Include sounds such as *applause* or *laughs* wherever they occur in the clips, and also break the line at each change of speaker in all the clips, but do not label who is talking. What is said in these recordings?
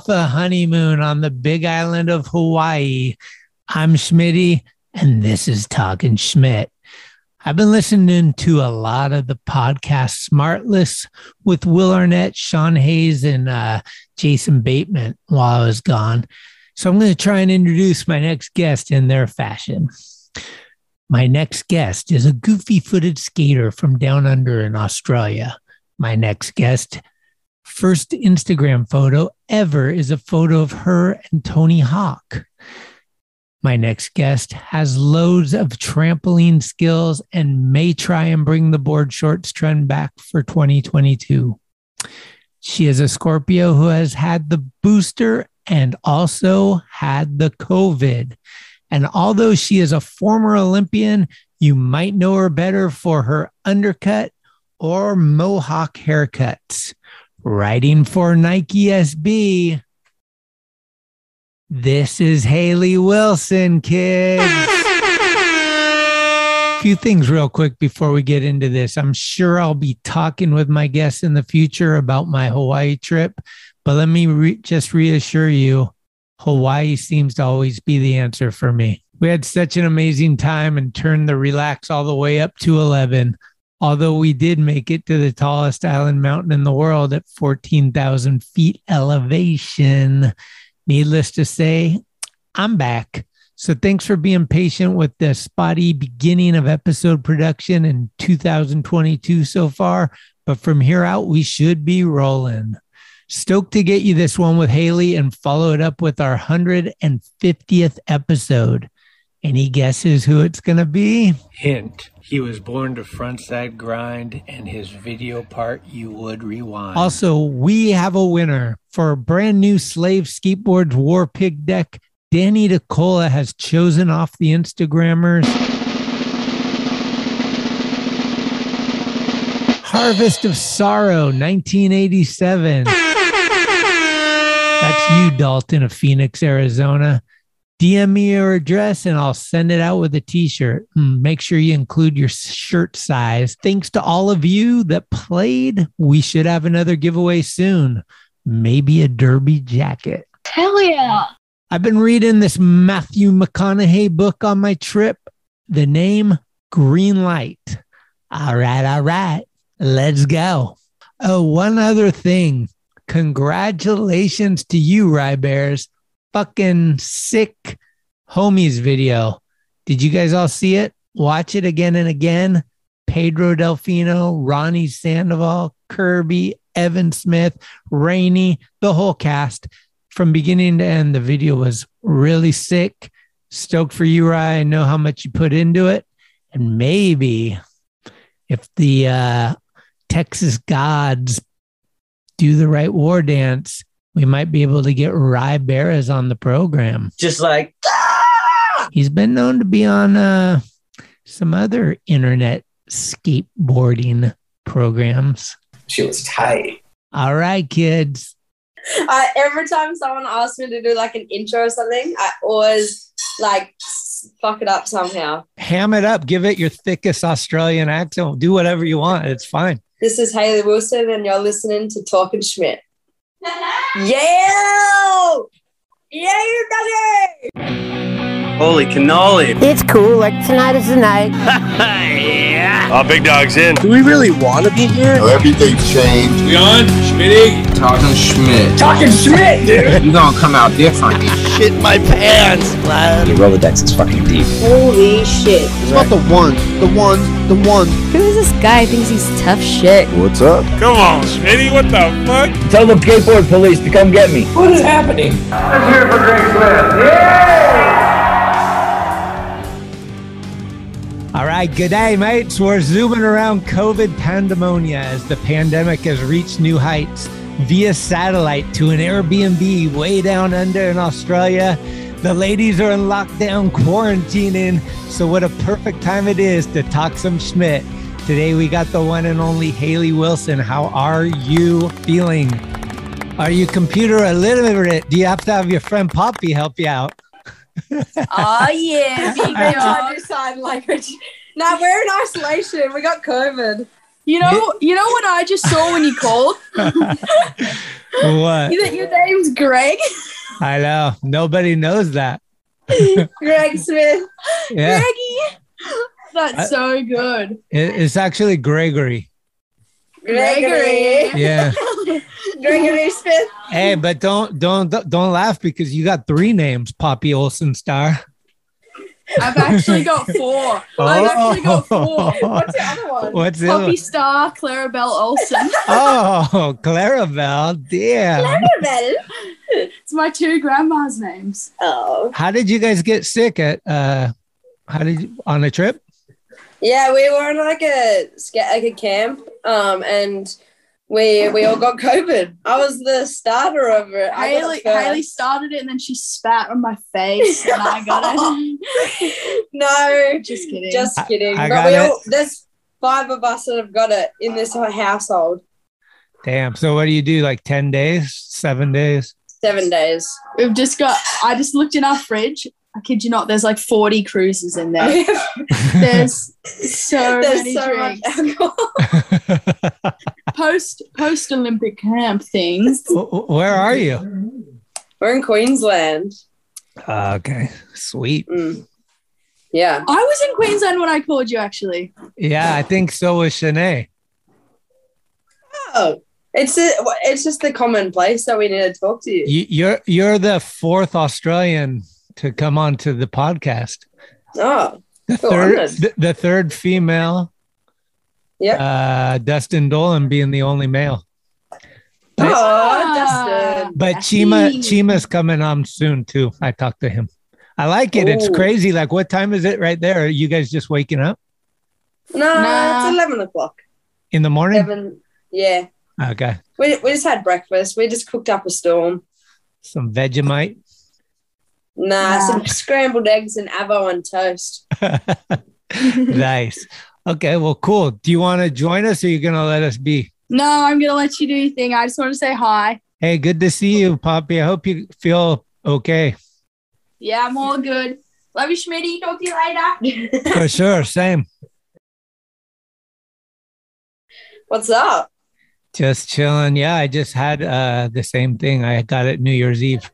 off a honeymoon on the big island of Hawaii. I'm Schmitty, and this is Talking Schmidt. I've been listening to a lot of the podcast Smartless with Will Arnett, Sean Hayes, and uh, Jason Bateman while I was gone. So I'm going to try and introduce my next guest in their fashion. My next guest is a goofy footed skater from down under in Australia. My next guest, first Instagram photo ever is a photo of her and Tony Hawk. My next guest has loads of trampoline skills and may try and bring the board shorts trend back for 2022. She is a Scorpio who has had the booster and also had the COVID. And although she is a former Olympian, you might know her better for her undercut or mohawk haircuts. Writing for Nike SB, this is Hayley Wilson, kids. A few things real quick before we get into this. I'm sure I'll be talking with my guests in the future about my Hawaii trip, but let me re- just reassure you Hawaii seems to always be the answer for me. We had such an amazing time and turned the relax all the way up to 11. Although we did make it to the tallest island mountain in the world at 14,000 feet elevation. Needless to say, I'm back. So thanks for being patient with the spotty beginning of episode production in 2022 so far. But from here out, we should be rolling. Stoked to get you this one with Hayley and follow it up with our 150th episode. Any guesses who it's going to be?
Hint. He was born to frontside grind, and his video part you would rewind.
Also, we have a winner for a brand new Slave Skateboards War Pig deck. Danny DeCola has chosen off the Instagrammers. Harvest of Sorrow, 1987. That's you, Dalton of Phoenix, Arizona. DM me your address and I'll send it out with a t shirt. Hmm, make sure you include your shirt size. Thanks to all of you that played. We should have another giveaway soon. Maybe a derby jacket.
Hell yeah.
I've been reading this Matthew McConaughey book on my trip. The name Green Light. All right, all right. Let's go. Oh, one other thing. Congratulations to you, Rye Beres. Fucking sick homies video. Did you guys all see it? Watch it again and again. Pedro Delfino, Ronnie Sandoval, Kirby, Evan Smith, Raney, the whole cast from beginning to end. The video was really sick. Stoked for you, Rye. I know how much you put into it. And maybe if the uh, Texas gods do the right war dance, we might be able to get Rye Beres on the program.
Just like,
He's been known to be on uh, some other internet skateboarding programs.
she was tight.
All right, kids.
I, every time someone asks me to do like an intro or something, I always like fuck it up somehow.
Ham it up. Give it your thickest Australian accent. Do whatever you want. It's fine.
This is Hayley Wilson, and you're listening to Talking Schmidt. Yeah! Yeah, doggy!
Holy cannoli.
It's cool, like tonight is the night. *laughs* Yeah.
Oh, big dog's in.
Do we really want to be here?
Everything's changed.
We on? Schmitty?
Talking Schmidt.
Talking Schmidt, dude! *laughs*
You gonna come out different.
Shit my pants, lad.
Your Rolodex is fucking deep.
Holy shit.
It's about the one, the one, the one.
Who is this guy who thinks he's tough shit?
What's up?
Come on, Schmitty, what the fuck?
Tell the skateboard police to come get me.
What is happening? Let's hear it for Greg Swift. Yay!
All right, good day, mates. We're zooming around COVID pandemonia as the pandemic has reached new heights via satellite to an Airbnb way down under in Australia. The ladies are in lockdown, quarantining. So, what a perfect time it is to talk some Schmidt. Today, we got the one and only Hayley Wilson. How are you feeling? Are you computer illiterate? Do you have to have your friend Poppy help you out?
Oh yeah, *laughs* big
We're
dog.
trying to sign language. No, we're in isolation. We got COVID.
You know, you know what I just saw when you called? *laughs*
What?
You that your name's Greg?
I know. Nobody knows that. *laughs*
Greg Smith.
Yeah.
Greggy. That's
I-
so good.
It- It's actually Gregory.
Gregory.
Yeah. *laughs*
Gregory Smith.
hey, but don't don't don't laugh because you got three names, Poppy Olsen Starr.
I've actually got four. *laughs* I've actually got four.
What's the other one?
What's the
Poppy
other?
Starr, Clarabelle Olsen. *laughs*
Oh, Clarabelle. dear.
Clarabelle.
It's my two grandma's names.
Oh.
How did you guys get sick at uh how did you on a trip?
Yeah, we were in like a like a camp, um, and we we all got COVID. I was the starter of it. I got
Hayley,
it.
Hayley started it and then she spat on my face and I got it. *laughs*
no,
Just kidding.
just kidding.
I
but
got
we
it.
all there's five of us that have got it in this household.
Damn. So what do you do? Like 10 days, seven days?
Seven days.
We've just got. I just looked in our fridge. I kid you not. There's like 40 cruises in there. *laughs* There's so
There's
many
so
drinks. *laughs*
alcohol.
Post post Olympic camp things. *laughs*
Where are you?
We're in Queensland.
Uh, okay. Sweet.
Mm. Yeah.
I was in Queensland when I called you. Actually,
Yeah, I think so was Shanae.
Oh, it's a, it's just the common place that we need to talk to you.
You, you're you're the fourth Australian to come on to the podcast.
Oh,
The
Feel
third,
honored.
the, the third female.
Yep.
Uh, Dustin Dollin being the only male.
oh,
Ah.
Dustin.
But Chima Chima's coming on soon too. I talked to him. I like it. It's crazy. Like, what time is it right there? Are you guys just waking up
No,
Nah.
it's eleven o'clock.
in the morning?
Seven. Yeah.
Okay.
We, we just had breakfast. We just cooked up a storm.
Some Vegemite.
Nah,
Nah.
some scrambled eggs and avo on toast. *laughs*
nice. Okay. Well, cool. Do you want to join us or are you going to let us be?
no, I'm gonna let you do your thing. I just want to say hi.
Hey, good to see you, Poppy. I hope you feel okay.
Yeah, I'm all good. Love you, Schmitty. Talk to you later. *laughs*
For sure. Same.
What's up?
Just chilling. Yeah, I just had uh the same thing. I got it New Year's Eve.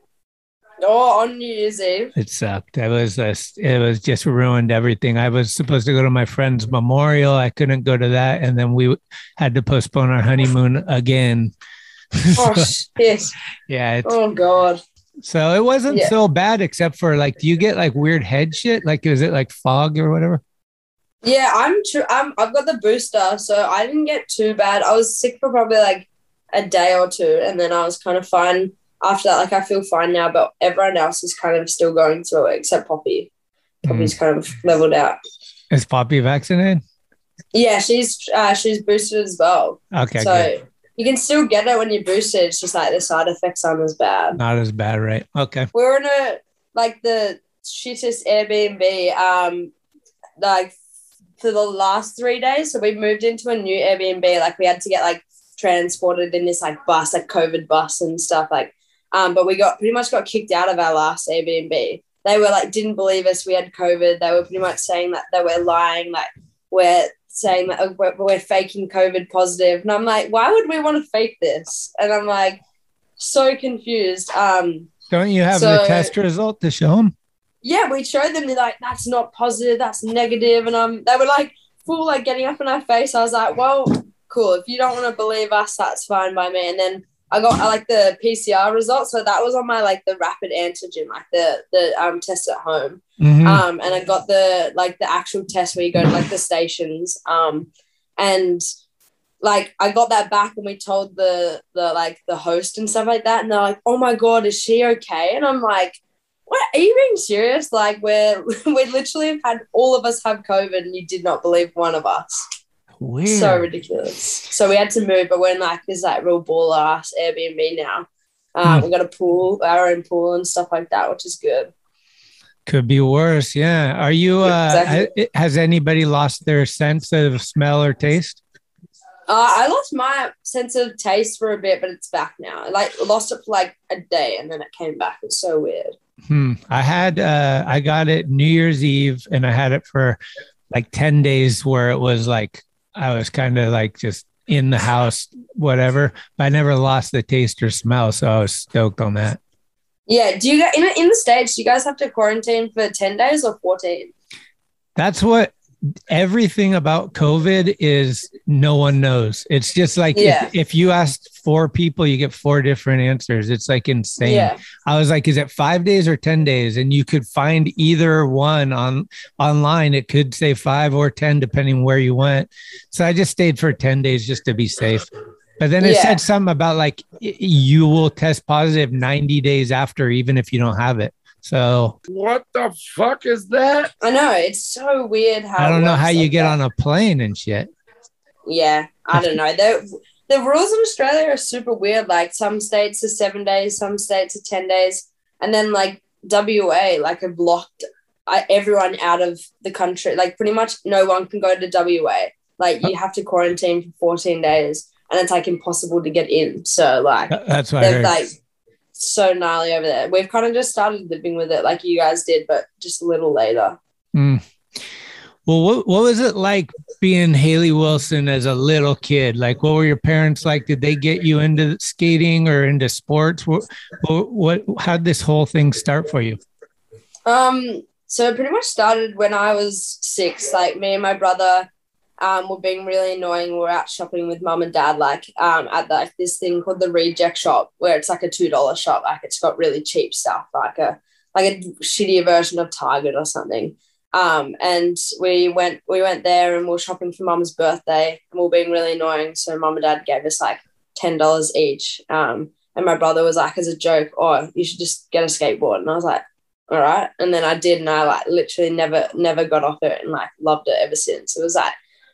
Oh, on New Year's Eve.
It sucked. It was uh, it was just ruined everything. I was supposed to go to my friend's memorial. I couldn't go to that, and then we had to postpone our honeymoon again. *laughs*
Oh,
So,
shit.
yeah,
Oh, God.
so it wasn't
Yeah.
so bad except for like, do you get like weird head shit? Like, is it like fog or whatever?
Yeah, I'm true. I'm, I've got the booster, so I didn't get too bad. I was sick for probably like a day or two, and then I was kind of fine after that. Like, I feel fine now, but everyone else is kind of still going through it except Poppy. Poppy's kind of leveled out.
Is Poppy vaccinated?
Yeah, she's uh, she's boosted as well.
Okay,
so
good.
you can still get it when you're boosted. It's just like the side effects aren't as bad.
Not as bad, right? Okay.
We were in a like the shittest Airbnb, um, like for the last three days. So we moved into a new Airbnb. Like we had to get like transported in this like bus, like COVID bus and stuff. Like, um, but we got pretty much got kicked out of our last Airbnb. They were like didn't believe us. We had COVID. They were pretty much saying that they were lying. Like we're saying that uh, we're, we're faking COVID positive. And I'm like, why would we want to fake this? And I'm like, so confused. Um,
Don't you have
So-
the test result to show them?
yeah, we showed them. They're like, that's not positive. That's negative. And um, they were like full like getting up in our face. I was like, well, cool. If you don't want to believe us, that's fine by me. And then I got I like the PCR results. So that was on my like the rapid antigen, like the the um test at home.
Mhm.
Um, and I got the like the actual test where you go to like the stations. Um, and like I got that back and we told the the like the host and stuff like that, and they're like, "Oh my god, is she okay?" And I'm like, "What? Are you being serious? Like we're *laughs* we literally have had all of us have COVID, and you did not believe one of us.
Weird.
So ridiculous. So we had to move, but we're in like this like real baller ass Airbnb now. Um,
Hmm.
We got a pool, our own pool, and stuff like that, which is good.
Could be worse. Yeah. Are you? Uh,
Exactly.
Has anybody lost their sense of smell or taste?
Uh, I lost my sense of taste for a bit, but it's back now. Like lost it for like a day, and then it came back. It's so weird.
Hmm. I had. Uh, I got it New Year's Eve, and I had it for like ten days, where it was like I was kind of like just in the house, whatever. But I never lost the taste or smell, so I was stoked on that.
Yeah. Do you guys in in the states? Do you guys have to quarantine for ten days or fourteen?
That's what everything about COVID is no one knows. It's just like
Yeah.
if, if you asked four people, you get four different answers. It's like insane.
Yeah.
I was like, is it five days or 10 days? And you could find either one on online. It could say five or 10, depending where you went. So I just stayed for 10 days just to be safe. But then it
Yeah.
said something about like you will test positive 90 days after, even if you don't have it. So
What the fuck is that?
I know it's so weird how
I don't know
works
how you
like
get
that.
on a plane and shit.
Yeah, I don't know. The the rules in Australia are super weird. Like some states are seven days, some states are ten days, and then like WA like have blocked uh, everyone out of the country. Like pretty much no one can go to WA. Like you have to quarantine for fourteen days, and it's like impossible to get in. So like
That's what I
they're
heard.
like so gnarly over there. We've kind of just started living with it like you guys did, but just a little later.
Mm. Well, what, what was it like being Hayley Wilson as a little kid? Like, what were your parents like? Did they get you into skating or into sports? What, what, what how did this whole thing start for you?
Um, so it pretty much started when I was six. Like me and my brother um were being really annoying. We were out shopping with mum and dad, like um at like this thing called the reject shop, where it's like a two dollar shop. Like it's got really cheap stuff, like a like a shittier version of Target or something. Um, and we went we went there and we were shopping for mum's birthday and we were being really annoying. So mum and dad gave us like ten dollars each. Um, and my brother was like, as a joke, oh, you should just get a skateboard. And I was like, all right. And then I did, and I like literally never, never got off it and like loved it ever since. It was like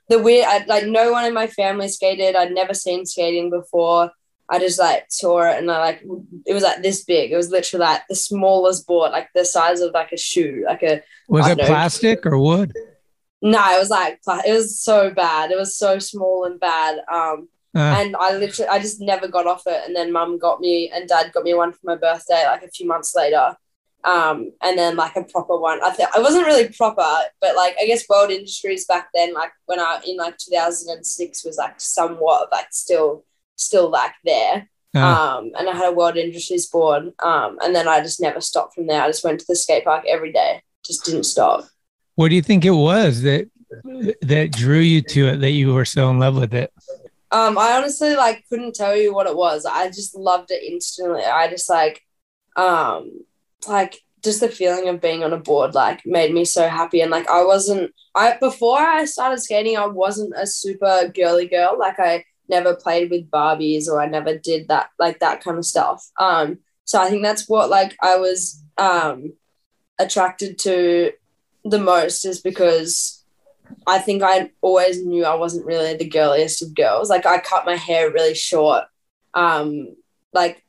the weird, I, like no one in my family skated. I'd never seen skating before. I just like saw it and I like, it was like this big. It was literally like the smallest board, like the size of like a shoe, like a,
Was it
know.
plastic or wood?
no, it was like, it was so bad. It was so small and bad. Um,
Uh,
and I literally, I just never got off it. And then mum got me and dad got me one for my birthday, like a few months later. Um, and then like a proper one. I think I wasn't really proper, but like I guess World Industries back then, like when I in like 2006 was like somewhat like still, still like there. Um, and I had a World Industries board. Um, and then I just never stopped from there. I just went to the skate park every day, just didn't stop.
what do you think it was that that drew you to it? That you were so in love with it?
Um, I honestly like couldn't tell you what it was. I just loved it instantly. I just like, um, like just the feeling of being on a board like made me so happy. And like I wasn't, I before I started skating, I wasn't a super girly girl. Like I never played with Barbies or I never did that like that kind of stuff. Um, so I think that's what like I was um attracted to the most is because I think I always knew I wasn't really the girliest of girls. Like I cut my hair really short, um, like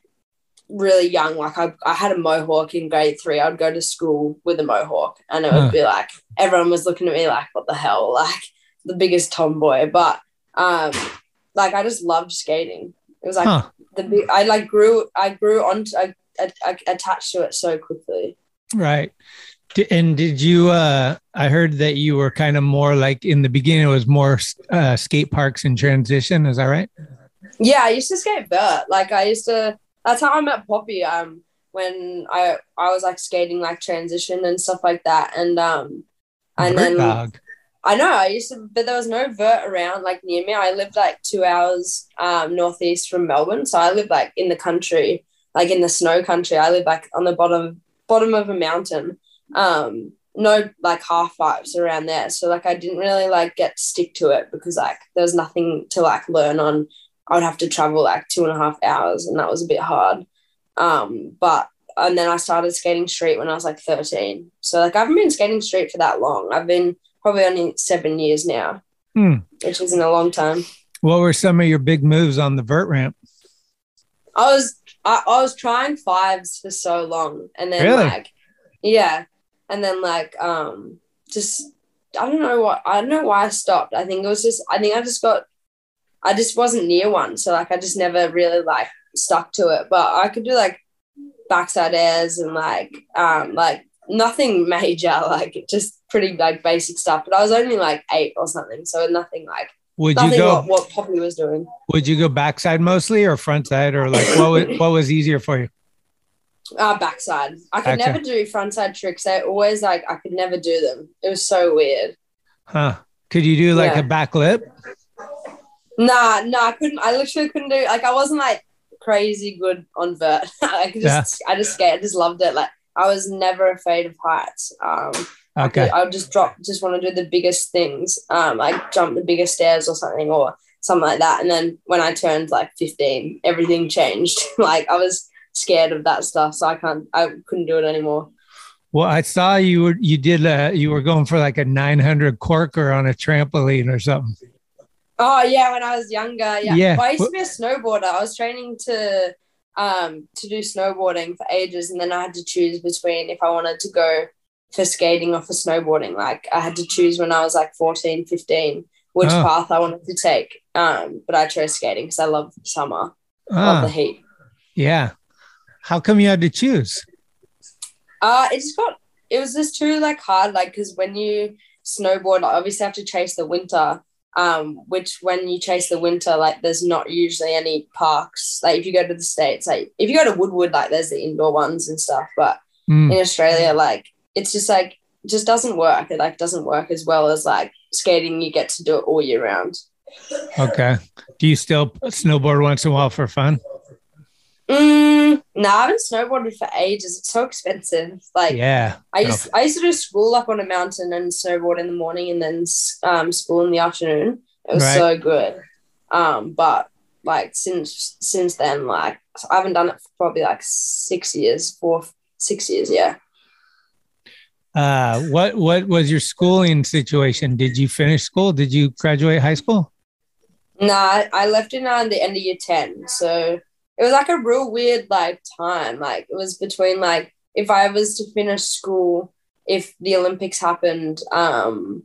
really young. Like I, I had a mohawk in grade three. I'd go to school with a mohawk, and it
Huh.
would be like everyone was looking at me like, "What the hell?" *laughs* Like the biggest tomboy. But um, like I just loved skating. It was like
Huh.
the big. I like grew. I grew on. I, I, I attached to it so quickly.
Right. And did you? uh I heard that you were kind of more like in the beginning. It was more uh, skate parks in transition. Is that right?
Yeah, I used to skate vert. Like I used to. That's how I met Poppy. Um, when I I was like skating like transition and stuff like that, and um, and
Bird
then
dog.
I know I used to, but there was no vert around like near me. I lived like two hours um, northeast from Melbourne, so I lived like in the country, like in the snow country. I lived like on the bottom bottom of a mountain. Um, no like half pipes around there, so like I didn't really like get to stick to it because like there was nothing to like learn on. I would have to travel like two and a half hours, and that was a bit hard. Um, but and then I started skating street when I was like thirteen. So like I haven't been skating street for that long. I've been probably only seven years now,
Hmm.
which isn't a long time.
What were some of your big moves on the vert ramp?
I was I, I was trying fives for so long, and then
Really?
like, yeah, and then like um just I don't know what I don't know why I stopped. I think it was just I think I just got I just wasn't near one, so like I just never really like stuck to it. But I could do like backside airs and like um like nothing major, *laughs* like just pretty like basic stuff. But I was only like eight or something, so nothing like
Would you
nothing
go?
what, what Poppy was doing.
Would you go backside mostly or frontside or like what? Was, what was easier for you?
Uh, backside. I could
Backside.
never do frontside tricks. I always like I could never do them. It was so weird.
Huh? Could you do like
Yeah.
a back lip?
Nah, nah, I couldn't. I literally couldn't do. Like I wasn't like crazy good on vert. I could just, I just scared. I just loved it. Like I was never afraid of heights. Um, I
Okay.
could- I would just drop. Just want to do the biggest things. Um, like jump the biggest stairs or something or something like that. And then when I turned like fifteen, everything changed. *laughs* like I was scared of that stuff, so I can't. I couldn't do it anymore.
Well, I saw you were you did uh you were going for like a 900 corker on a trampoline or something.
Oh yeah, when I was younger, yeah.
Yeah.
Well, I used to be a snowboarder. I was training to um to do snowboarding for ages, and then I had to choose between if I wanted to go for skating or for snowboarding. Like I had to choose when I was like 14, 15, which
Oh.
path I wanted to take. Um, but I chose skating because I love summer, love the
Ah,
heat.
yeah. How come you had to choose?
Uh, it just got it was just too like hard, like because when you snowboard, obviously have to chase the winter. Um, which when you chase the winter, like there's not usually any parks. Like if you go to the states, like if you go to Woodward, like there's the indoor ones and stuff. But
Hmm.
in Australia, like it's just like just doesn't work. It like doesn't work as well as like skating. You get to do it all year round.
Okay. Do you still snowboard once in a while for fun?
Mm, no, I haven't snowboarded for ages. It's so expensive. Like
Yeah.
I used I used to do school up on a mountain and snowboard in the morning and then um, school in the afternoon. It was
Right.
so good. Um, but like since since then, like I haven't done it for probably like six years, four six years. Yeah.
Uh, what what was your schooling situation? Did you finish school? Did you graduate high school?
Nah, I, left it on the end of year ten, so it was like a real weird like time. Like it was between like if I was to finish school, if the Olympics happened um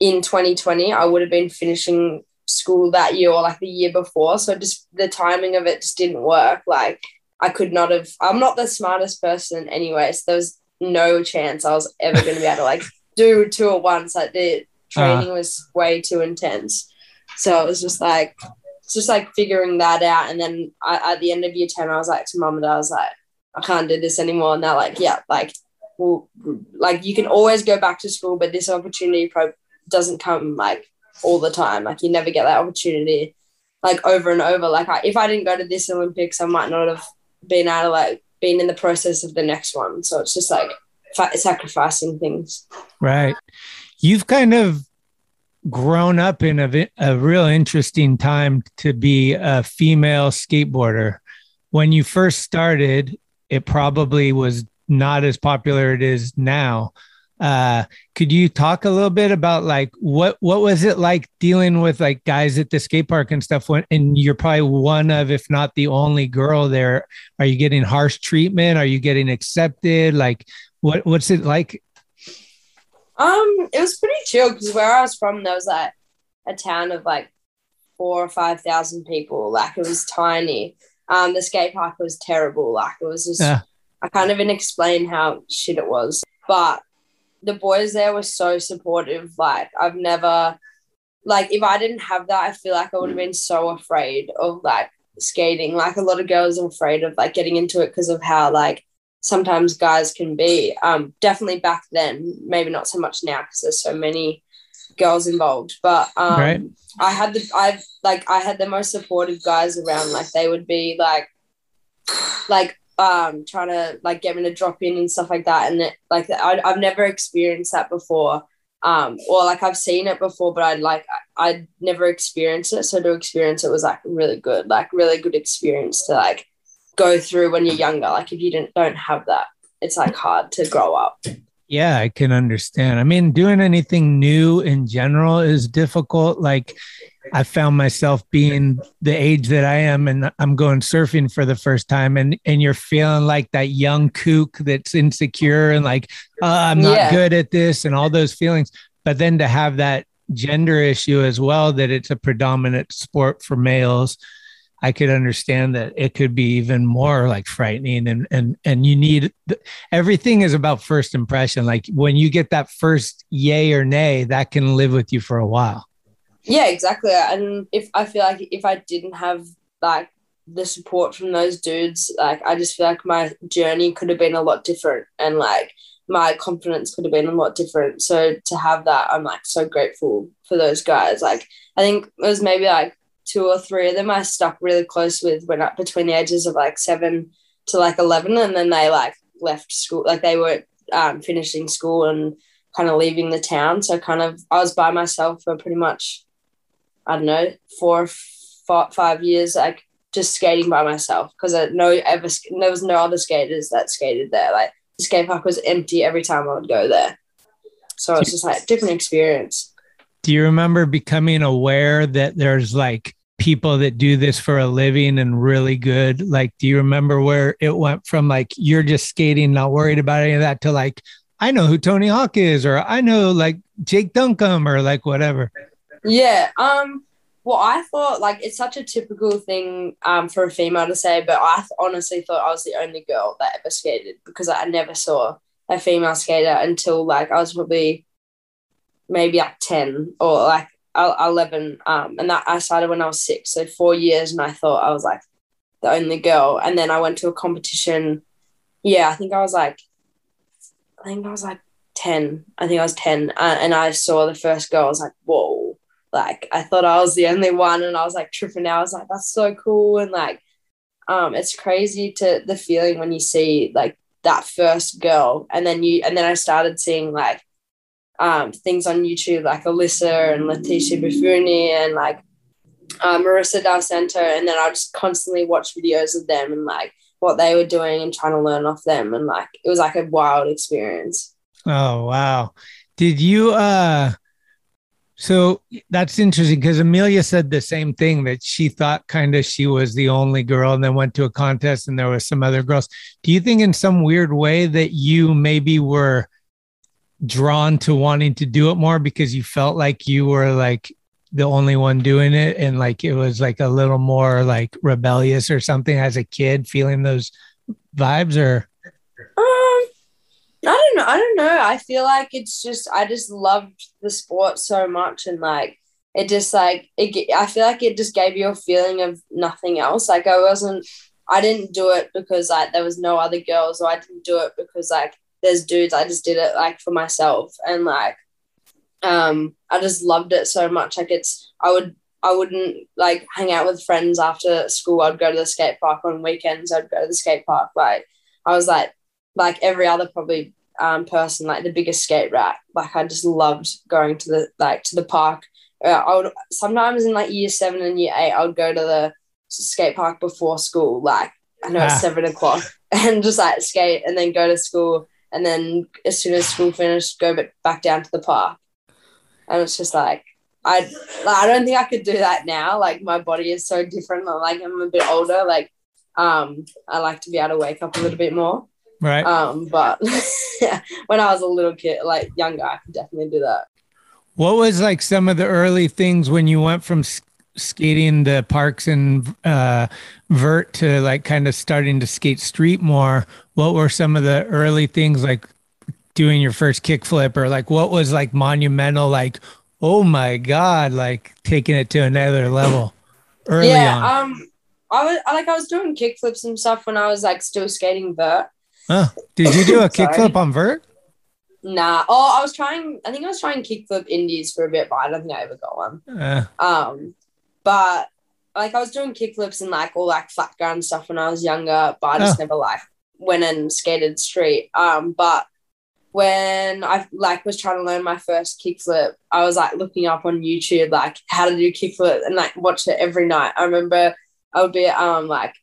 in 2020, I would have been finishing school that year or like the year before. So just the timing of it just didn't work. Like I could not have. I'm not the smartest person anyway, so there was no chance I was ever going to be able to like *laughs* do two at once. Like the training was way too intense. So it was just like, it's just like figuring that out. And then I, at the end of year 10, I was like to mom and I was like, I can't do this anymore. And they're like, yeah, like, well, like you can always go back to school, but this opportunity pro- doesn't come like all the time. Like you never get that opportunity like over and over. Like I, if I didn't go to this Olympics, I might not have been able to like been in the process of the next one. So it's just like fa- sacrificing things.
Right. You've kind of grown up in a, a real interesting time to be a female skateboarder. When you first started, it probably was not as popular it is now. Uh, could you talk a little bit about like what what was it like dealing with like guys at the skate park and stuff? When and you're probably one of, if not the only girl there. Are you getting harsh treatment? Are you getting accepted? Like, what what's it like
Um, it was pretty chill because where I was from, there was like a town of like four or five thousand people. Like it was tiny. Um, the skate park was terrible. Like it was just,
Yeah.
I can't even explain how shit it was. But the boys there were so supportive. Like I've never, like if I didn't have that, I feel like I would have been so afraid of like skating. Like a lot of girls are afraid of like getting into it because of how like sometimes guys can be. Um, definitely back then, maybe not so much now because there's so many girls involved. But um,
Right.
I had the I like I had the most supportive guys around. Like they would be like like um trying to like get me to drop in and stuff like that. And it, like I, I've never experienced that before. Um, or like I've seen it before, but I'd like I'd never experienced it. So to experience it was like really good, like really good experience to like go through when you're younger. Like if you didn't don't have that, it's like hard to grow up.
Yeah, I can understand. I mean, doing anything new in general is difficult. Like, I found myself being the age that I am, and I'm going surfing for the first time, and and you're feeling like that young kook that's insecure and like, uh, I'm not
Yeah.
good at this, and all those feelings. But then to have that gender issue as well, that it's a predominant sport for males. I could understand that it could be even more like frightening and and and you need everything is about first impression. Like when you get that first yay or nay, that can live with you for a while.
Yeah, exactly. And if I feel like if I didn't have like the support from those dudes, like I just feel like my journey could have been a lot different and like my confidence could have been a lot different. So to have that, I'm like so grateful for those guys. Like I think it was maybe like two or three of them I stuck really close with went up between the ages of like seven to like eleven, and then they like left school, like they were um, finishing school and kind of leaving the town. So kind of I was by myself for pretty much I don't know four, f- five years, like just skating by myself because no ever there was no other skaters that skated there. Like the skate park was empty every time I would go there. So it's just like a different experience.
Do you remember becoming aware that there's like people that do this for a living and really good? Like, do you remember where it went from like you're just skating, not worried about any of that to like, I know who Tony Hawk is, or I know like Jake Duncombe, or like whatever?
Yeah. Um. Well, I thought like it's such a typical thing um for a female to say, but I th- honestly thought I was the only girl that ever skated because I never saw a female skater until like I was probably maybe like ten or like el- eleven. Um, and that I started when I was six, so four years, and I thought I was like the only girl. And then I went to a competition. Yeah, I think I was like, I think I was like ten. I think I was ten, uh, and I saw the first girl. I was like, whoa like I thought I was the only one and I was like tripping out. I was like, that's so cool. And like um it's crazy to the feeling when you see like that first girl and then you and then I started seeing like um things on YouTube like Alyssa and Leticia Bufoni and like uh, Marisa Dal Santo and then I just constantly watch videos of them and like what they were doing and trying to learn off them and like it was like a wild experience.
Oh wow. Did you uh so that's interesting because Amelia said the same thing that she thought kind of she was the only girl and then went to a contest and there was some other girls. Do you think in some weird way that you maybe were drawn to wanting to do it more because you felt like you were like the only one doing it and like it was like a little more like rebellious or something as a kid feeling those vibes or
Um, I don't know. I don't know. I feel like it's just I just loved the sport so much, and like it just like it. I feel like it just gave you a feeling of nothing else. Like I wasn't. I didn't do it because like there was no other girls, or I didn't do it because like there's dudes. I just did it like for myself, and like um, I just loved it so much. Like it's. I would. I wouldn't like hang out with friends after school. I'd go to the skate park on weekends. I'd go to the skate park. Like I was like like every other probably um, person, like the biggest skate rat. Like I just loved going to the like to the park. Uh, I would sometimes in like year seven and year eight, I would go to the skate park before school. Like I know
Ah.
it's seven o'clock, *laughs* and just like skate and then go to school, and then as soon as school finished, go back down to the park. And it's just like I like, I don't think I could do that now. Like my body is so different. Like I'm a bit older. Like um, I like to be able to wake up a little bit more.
right?
Um, but *laughs* when I was a little kid, like younger, I could definitely do that.
What was like some of the early things when you went from skating the parks and uh, vert to like kind of starting to skate street more? What were some of the early things like doing your first kickflip or like what was like monumental? Like, oh my god, like taking it to another level early
yeah.
on.
Um, I was like I was doing kickflips and stuff when I was like still skating vert.
Oh, did you do a *laughs* kickflip on vert?
Nah. Oh, I was trying. I think I was trying kickflip indies for a bit, but I don't think I ever got one.
Uh,
Um, but like I was doing kickflips and like all like flat ground stuff when I was younger, but I just
Oh.
never like went and skated street. Um, but when I like was trying to learn my first kickflip, I was like looking up on YouTube like how to do kickflip and like watch it every night. I remember I would be at, um like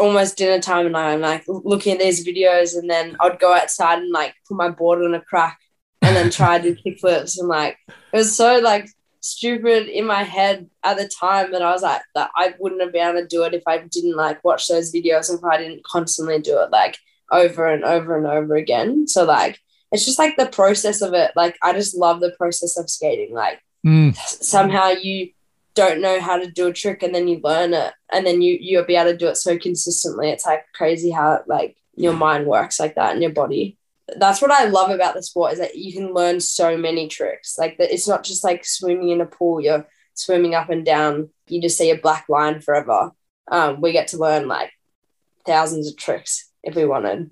almost dinner time and I'm like looking at these videos and then I'd go outside and like put my board on a crack and then try to do kickflips and like it was so like stupid in my head at the time that I was like that I wouldn't have been able to do it if I didn't like watch those videos and if I didn't constantly do it like over and over and over again. So like it's just like the process of it. Like I just love the process of skating. Like
mm,
somehow you don't know how to do a trick and then you learn it and then you you'll be able to do it so consistently. It's like crazy how like your mind works like that and your body. That's what I love about the sport is that you can learn so many tricks. Like that it's not just like swimming in a pool, you're swimming up and down, you just see a black line forever. Um, we get to learn like thousands of tricks if we wanted.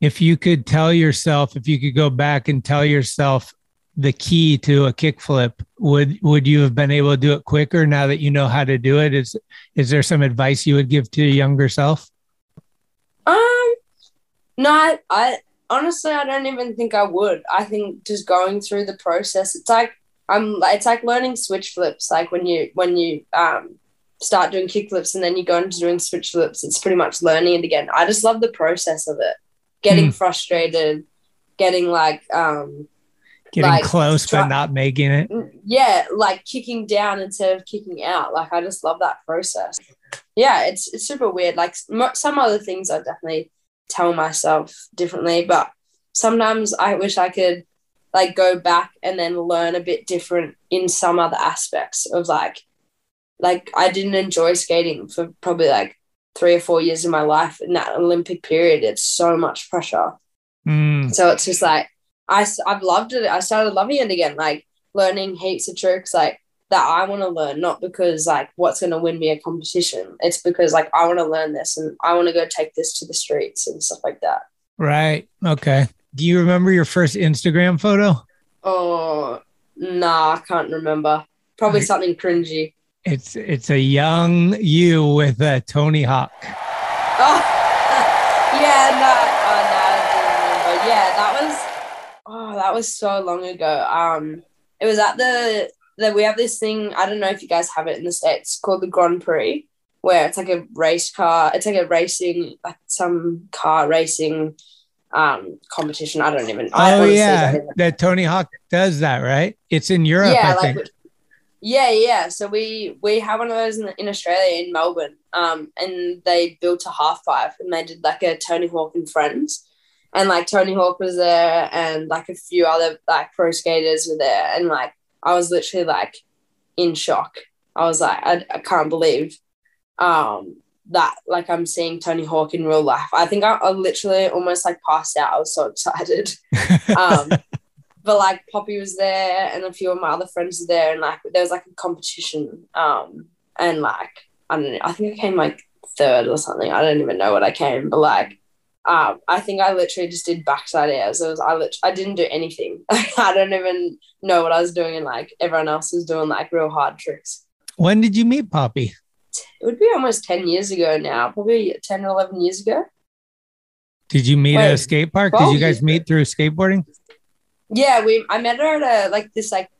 if you could tell yourself, if you could go back and tell yourself the key to a kickflip, would would you have been able to do it quicker now that you know how to do it? Is is there some advice you would give to your younger self?
Um, no, I, I honestly I don't even think I would. I think just going through the process, it's like I'm. It's like learning switch flips. Like when you when you um start doing kick flips and then you go into doing switch flips, it's pretty much learning it again. I just love the process of it. Getting
Hmm.
frustrated, getting like um
Getting
Like,
close
try-
but not making it.
yeah, like kicking down instead of kicking out. Like I just love that process. Yeah, it's it's super weird. Like mo- some other things I definitely tell myself differently, but sometimes I wish I could like go back and then learn a bit different in some other aspects of like like I didn't enjoy skating for probably like three or four years of my life in that Olympic period. It's so much pressure.
Mm,
So it's just like I have loved it. I started loving it again, like learning heaps of tricks like that I want to learn, not because like what's going to win me a competition. It's because like I want to learn this and I want to go take this to the streets and stuff like that.
right. Okay. Do you remember your first Instagram photo?
Oh nah, I can't remember. Probably
Right.
something cringy.
It's it's a young you with a Tony Hawk.
Oh *laughs* yeah, no, oh, no, I don't remember. Yeah, that was oh, that was so long ago. Um, it was at the that we have this thing. I don't know if you guys have it in the states called the Grand Prix, where it's like a race car. It's like a racing, like some car racing um competition. I don't even. I
Oh yeah,
even-
that Tony Hawk does that, right? It's in Europe,
yeah,
I
like
think.
yeah, yeah. So we we have one of those in, in Australia in Melbourne, um, and they built a half pipe and they did like a Tony Hawk and friends, and like Tony Hawk was there and like a few other like pro skaters were there, and like I was literally like in shock. I was like, I, I can't believe, um, that like I'm seeing Tony Hawk in real life. I think I, I literally almost like passed out. I was so excited. *laughs* um, but like Poppy was there and a few of my other friends were there and like there was like a competition um and like I don't know I think I came like third or something I don't even know what I came but like um I think I literally just did backside airs it was I lit- I didn't do anything *laughs* I don't even know what I was doing and like everyone else was doing like real hard tricks
when did you meet Poppy?
it would be almost 10 years ago now probably 10 or 11 years ago
Did you meet at a skate park? Did you guys meet through skateboarding?
Yeah, we I met her at a like this like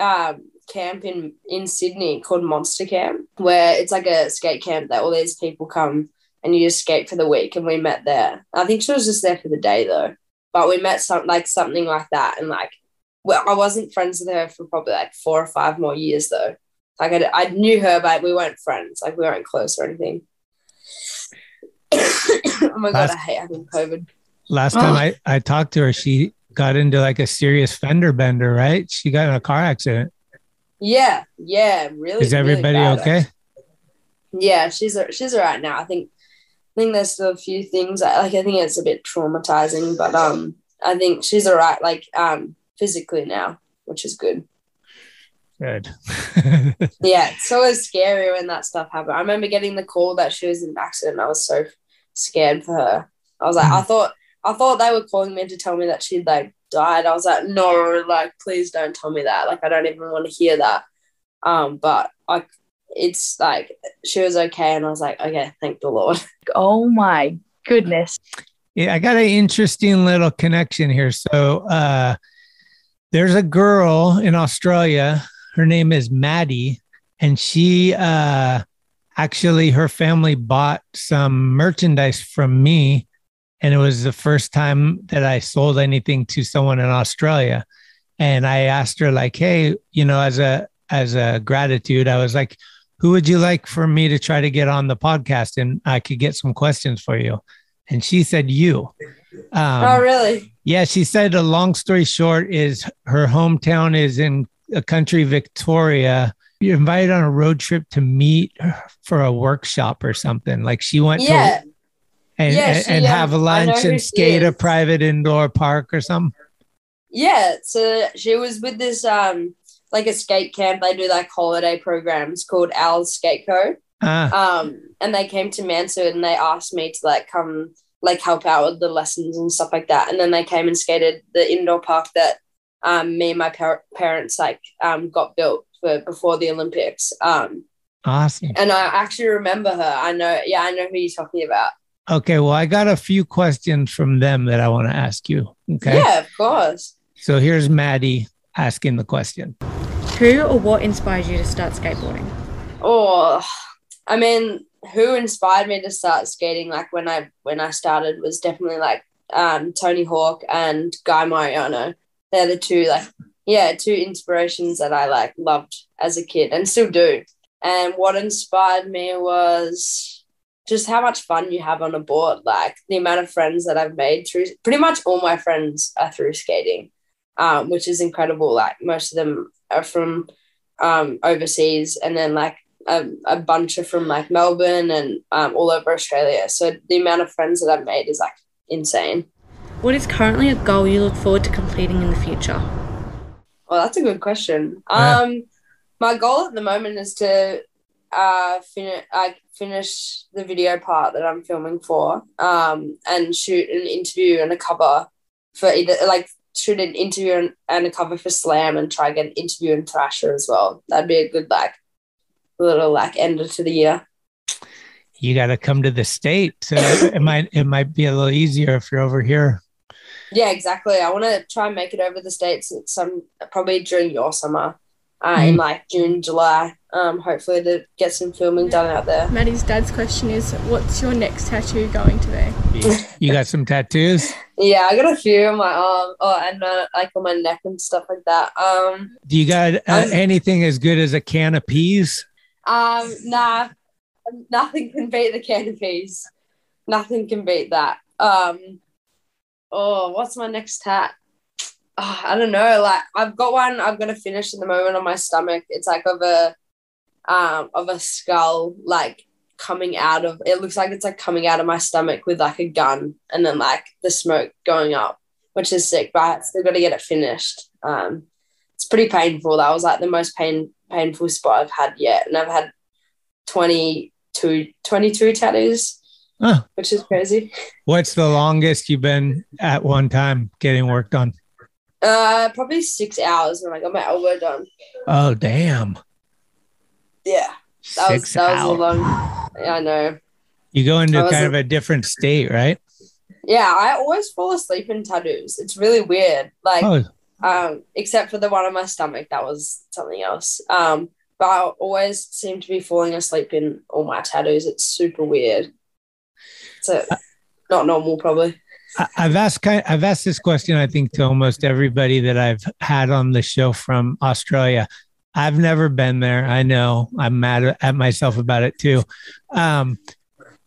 um camp in in Sydney called Monster Camp, where it's like a skate camp that all these people come and you just skate for the week, and we met there. I think she was just there for the day though, but we met some like something like that, and like well, I wasn't friends with her for probably like four or five more years though. Like I, I knew her, but we weren't friends. Like we weren't close or anything. *coughs* oh my god,
Last-
I hate having COVID.
Last time
Oh.
I, I talked to her, she got into like a serious fender bender, right? She got in a car accident.
Yeah, yeah, really.
Is
really
everybody
bad,
okay?
Yeah, she's she's all right now. I think I think there's still a few things that, like I think it's a bit traumatizing, but um I think she's all right like um physically now, which is good.
Good. *laughs*
Yeah, it's always scary when that stuff happened. I remember getting the call that she was in an accident. I was so scared for her. I was like, I thought, I thought they were calling me to tell me that she'd like died. I was like, no, like please don't tell me that. Like I don't even want to hear that. Um, but I, it's like she was okay, and I was like, okay, thank the Lord. *laughs*
Oh my goodness.
Yeah, I got an interesting little connection here. So uh there's a girl in Australia. Her name is Maddie, and she uh actually her family bought some merchandise from me. And it was the first time that I sold anything to someone in Australia. And I asked her, like, hey, you know, as a as a gratitude, I was like, who would you like for me to try to get on the podcast and I could get some questions for you? And she said, you. Um,
oh, really?
yeah, she said a long story short is her hometown is in a country, Victoria. You're invited on a road trip to meet her for a workshop or something. Like she went
Yeah,
to and,
Yeah,
and,
she,
and
um,
have a
know
lunch and skate a private indoor park or something.
yeah. So she was with this um like a skate camp. They do like holiday programs called Al's Skate Co.
Ah,
um and they came to Mansfield and they asked me to like come like help out with the lessons and stuff like that and then they came and skated the indoor park that um me and my par- parents like um got built for before the Olympics um
awesome.
and I actually remember her I know yeah I know who you're talking about
Okay, well, I got a few questions from them that I want to ask you. Okay.
yeah of course
So here's Maddie asking the question.
Who or what inspired you to start skateboarding?
oh I mean who inspired me to start skating like when I when I started was definitely like um Tony Hawk and Guy Mariano they're the two like yeah two inspirations that I like loved as a kid and still do and what inspired me was just how much fun you have on a board like the amount of friends that I've made through pretty much all my friends are through skating um, which is incredible like most of them are from um, overseas and then like a, a bunch are from like Melbourne and um, all over Australia. So the amount of friends that I've made is like insane.
What is currently a goal you look forward to completing in the future?
Well, that's a good question.
Yeah.
Um, my goal at the moment is to uh finish like finish the video part that I'm filming for um and shoot an interview and a cover for either like shoot an interview and, and a cover for Slam and try get an interview in Thrasher as well. That'd be a good like little like ender to the year.
You got to come to the state. So it might it might be a little easier if you're over here.
Yeah, exactly. I want to try and make it over the states at some probably during your summer, uh, in
Mm.
like June, July. Um, hopefully to get some filming done out there.
Maddie's dad's question is, what's your next tattoo going to be? *laughs*
You, got some tattoos?
Yeah, I got a few on my arm, oh, and uh, like on my neck and stuff like that. Um,
Do you got uh,
Um,
anything as good as a can of peas?
um, nah, nothing can beat the can of peas. Nothing can beat that. Um, oh, what's my next tat? Oh, I don't know. Like I've got one. I'm gonna finish in the moment on my stomach. It's like of a, um, of a skull, like coming out of. It looks like it's like coming out of my stomach with like a gun, and then like the smoke going up, which is sick. But I still got to get it finished. Um, it's pretty painful. That was like the most pain painful spot I've had yet, and I've had 22, 22 tattoos,
Huh.
which is crazy.
What's the longest you've been at one time getting work done?
Uh, probably six hours when I got my elbow done.
Oh, damn.
Yeah, that was
Six
that was a long. Yeah, I know.
You go into kind of a different state, right?
Yeah, I always fall asleep in tattoos. It's really weird. Like,
Oh,
um, except for the one on my stomach, that was something else. Um, but I always seem to be falling asleep in all my tattoos. It's super weird. So not normal, probably.
I've asked kind I've asked this question I think to almost everybody that I've had on the show from Australia. I've never been there. I know I'm mad at myself about it too. Um,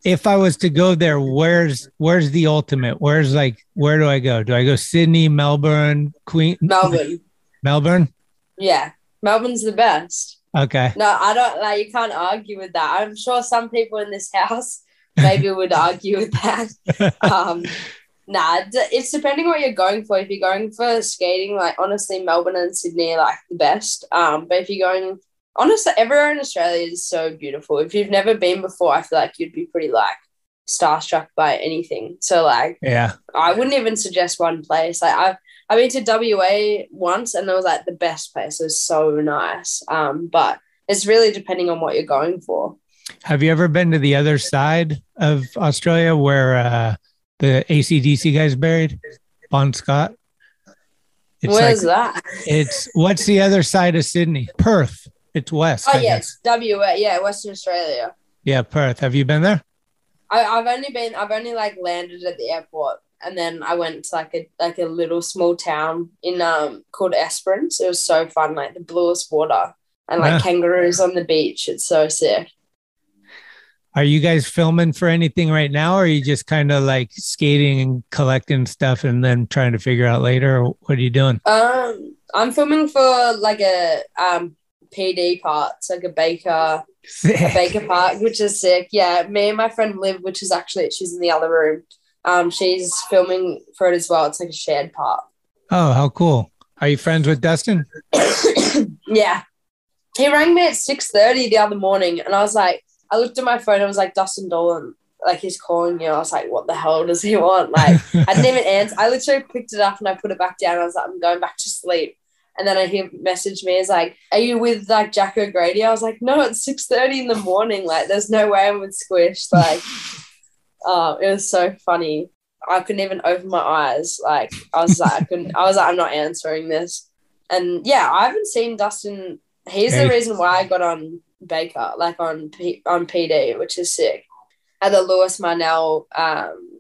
if I was to go there, where's where's the ultimate? Where's like where do I go? Do I go Sydney, Melbourne, Queen,
Melbourne.
Melbourne?
Yeah, Melbourne's the best.
Okay.
No, I don't like. You can't argue with that. I'm sure some people in this house *laughs* maybe would argue with that. *laughs* Um, Nah, it's depending what you're going for. If you're going for skating, like honestly, Melbourne and Sydney are like the best. Um, but if you're going, honestly, everywhere in Australia is so beautiful. If you've never been before, I feel like you'd be pretty like starstruck by anything. So like,
Yeah.
I wouldn't even suggest one place. Like I've I've been to WA once, and it was like the best place. It was so nice. Um, but it's really depending on what you're going for.
Have you ever been to the other side of Australia where uh, the ACDC guy's buried? Bon Scott? It's
Where's
like-
that?
It's what's the other side of Sydney? Perth. It's west.
Oh
I
yes,
guess.
WA. Yeah, Western Australia.
Yeah, Perth. Have you been there?
I, I've only been I've only like landed at the airport and then I went to like a like a little small town in um called Esperance. It was so fun, like the bluest water and like
Yeah.
kangaroos on the beach. It's so sick.
Are you guys filming for anything right now, or are you just kind of like skating and collecting stuff and then trying to figure out later? What are you doing?
Um I'm filming for like a um PD part. It's like a baker a Baker Park, which is sick. Yeah, me and my friend Liv, which is actually she's in the other room. Um, she's filming for it as well. It's like a shared part.
Oh, how cool! Are you friends with Dustin? *coughs*
Yeah. He rang me at six thirty the other morning, and I was like, I looked at my phone. and I was like, Dustin Dollin, like he's calling you. I was like, what the hell does he want? Like, *laughs* I didn't even answer. I literally picked it up and I put it back down. I was like, I'm going back to sleep. And then I hear message me. It's like, "Are you with like Jack O'Grady?" I was like, "No, it's six thirty in the morning. Like, there's no way I'm with Squish." Like, oh, *laughs* it was so funny. I couldn't even open my eyes. Like, I was like, I couldn't. I was like, I'm not answering this. And yeah, I haven't seen Dustin. He's
Hey.
the reason why I got on Baker, like on P- on PD, which is sick. At the Lewis Marnell um,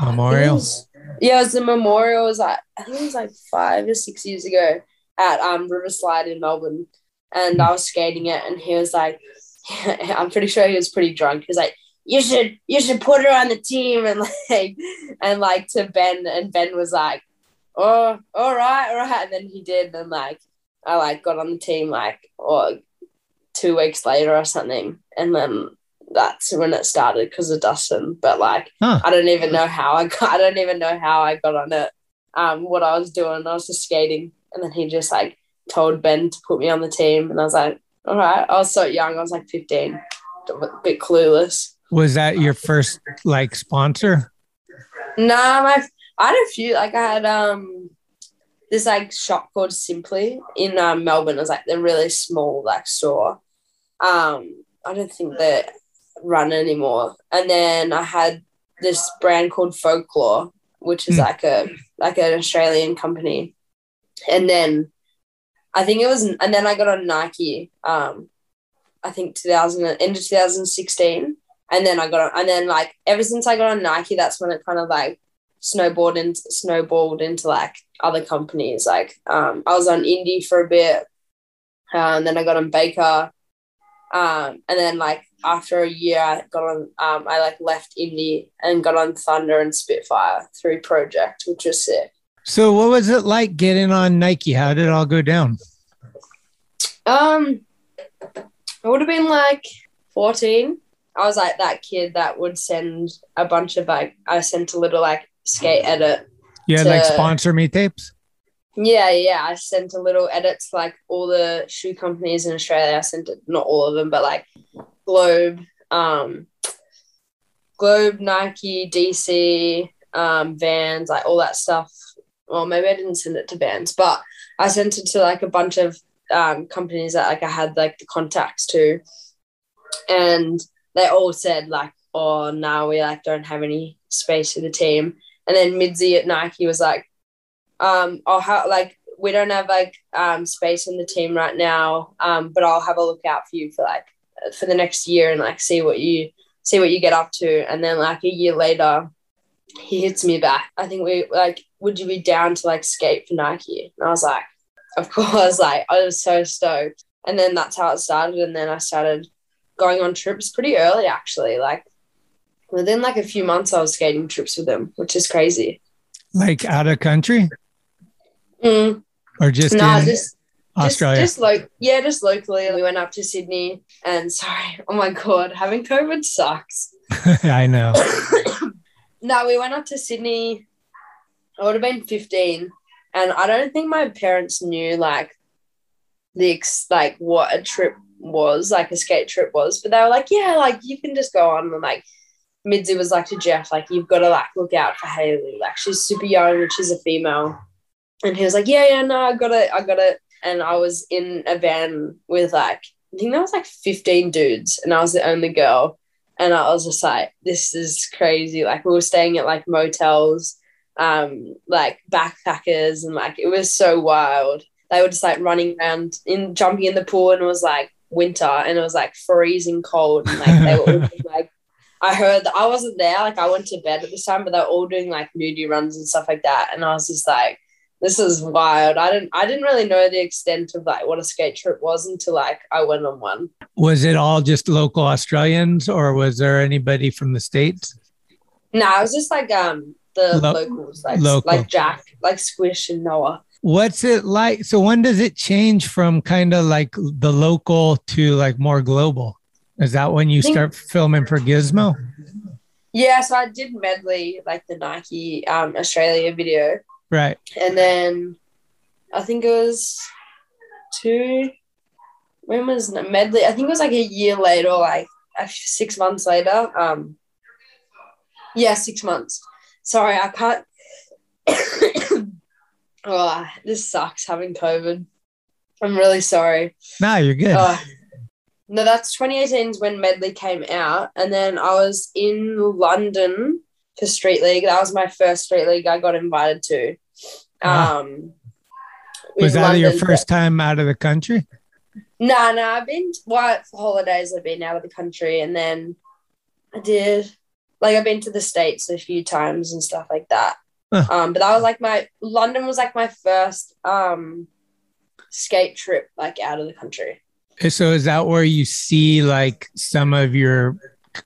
it
Memorial.
was- yeah, it was the memorial. It was like I think it was like five or six years ago at um Riverslide in Melbourne, and I was skating it, and he was like, *laughs* I'm pretty sure he was pretty drunk. He was like, "You should, you should put her on the team," *laughs* and like, and like to Ben, and Ben was like, "Oh, all right, all right," and then he did, and like I like got on the team like or two weeks later or something, and then that's when it started because of Dustin. But like,
Huh.
I don't even know how I got. *laughs* I don't even know how I got on it. Um, what I was doing, I was just skating, and then he just like told Ben to put me on the team, and I was like, all right. I was so young. I was like 15, a bit clueless.
Was that your first like sponsor?
Nah, my I had a few. Like I had um this like shop called Simply in um, Melbourne. It was like the really small like store. Um, I don't think they run anymore. And then I had this brand called Folklore, which is
Hmm.
like a like an Australian company. And then I think it was, and then I got on Nike. Um, I think 2000 into 2016 and then I got on, and then like ever since I got on Nike, that's when it kind of like snowballed into snowballed into like other companies. Like um, I was on Indie for a bit, uh, and then I got on Baker, um, and then like after a year, I got on. Um, I like left Indie and got on Thunder and Spitfire through Project, which was sick.
So, what was it like getting on Nike? How did it all go down?
Um, I would have been like 14. I was like that kid that would send a bunch of like, I sent a little like skate edit.
Had like sponsor me tapes.
Yeah, yeah. I sent a little edit to like all the shoe companies in Australia. I sent it, not all of them, but like Globe, um, Globe, Nike, DC, um, Vans, like all that stuff. Well, maybe I didn't send it to Vans, but I sent it to like a bunch of um, companies that like I had like the contacts to, and they all said like, "Oh, no, we like don't have any space for the team." And then Midzi at Nike was like, um, "I'll have like we don't have like um space in the team right now, um, but I'll have a look out for you for like for the next year and like see what you see what you get up to." And then like a year later, he hits me back. I think we like, would you be down to like skate for Nike? And I was like, of course. *laughs* Like I was so stoked. And then that's how it started. And then I started going on trips pretty early, actually. Like within like a few months, I was skating trips with him, which is crazy.
Like out of country
Mm.
or just
Nah,
in
just
Australia?
Just, just like yeah, just locally. We went up to Sydney, and sorry, *laughs* oh my god, having COVID sucks. *laughs*
I know. *coughs*
No, we went up to Sydney I would have been 15. And I don't think my parents knew like the ex- like what a trip was, like a skate trip was. But they were like, yeah, like you can just go on and like Midzi was like to Jeff, like you've got to like look out for Hayley. Like she's super young and she's a female. And he was like, Yeah, yeah, no, I got it, I got it. And I was in a van with like I think there was like 15 dudes and I was the only girl. And I was just like, this is crazy. Like we were staying at like motels, um, like backpackers, and like it was so wild. They were just like running around in jumping in the pool and it was like winter and it was like freezing cold and like they were all *laughs* just, like I heard that I wasn't there, like I went to bed at this time, but they were all doing like nudie runs and stuff like that. And I was just like, this is wild. I didn't I didn't really know the extent of like what a skate trip was until like I went on one.
Was it all just local Australians or was there anybody from the States?
No, it was just like um the
Lo-
locals, like
local.
like Jack, like Squish and Noah.
What's it like? So when does it change from kind of like the local to like more global? Is that when you
think-
start filming for Gizmo?
Yeah, so I did medley like the Nike um Australia video.
Right.
And then I think it was two. When was medley? I think it was like a year later, like uh, six months later. Um, yeah, six months. Sorry, I can't. *coughs* oh, this sucks having COVID. I'm really sorry.
No, you're good.
Oh. no, that's 2018 is when Medley came out, and then I was in London for Street League. That was my first Street League I got invited to.
Wow.
Um,
was that your
London,
first time out of the country?
No, no, I've been well for holidays. I've been out of the country, and then I did like I've been to the states a few times and stuff like that.
Huh.
Um, but that was like my London was like my first um skate trip like out of the country.
So is that where you see like some of your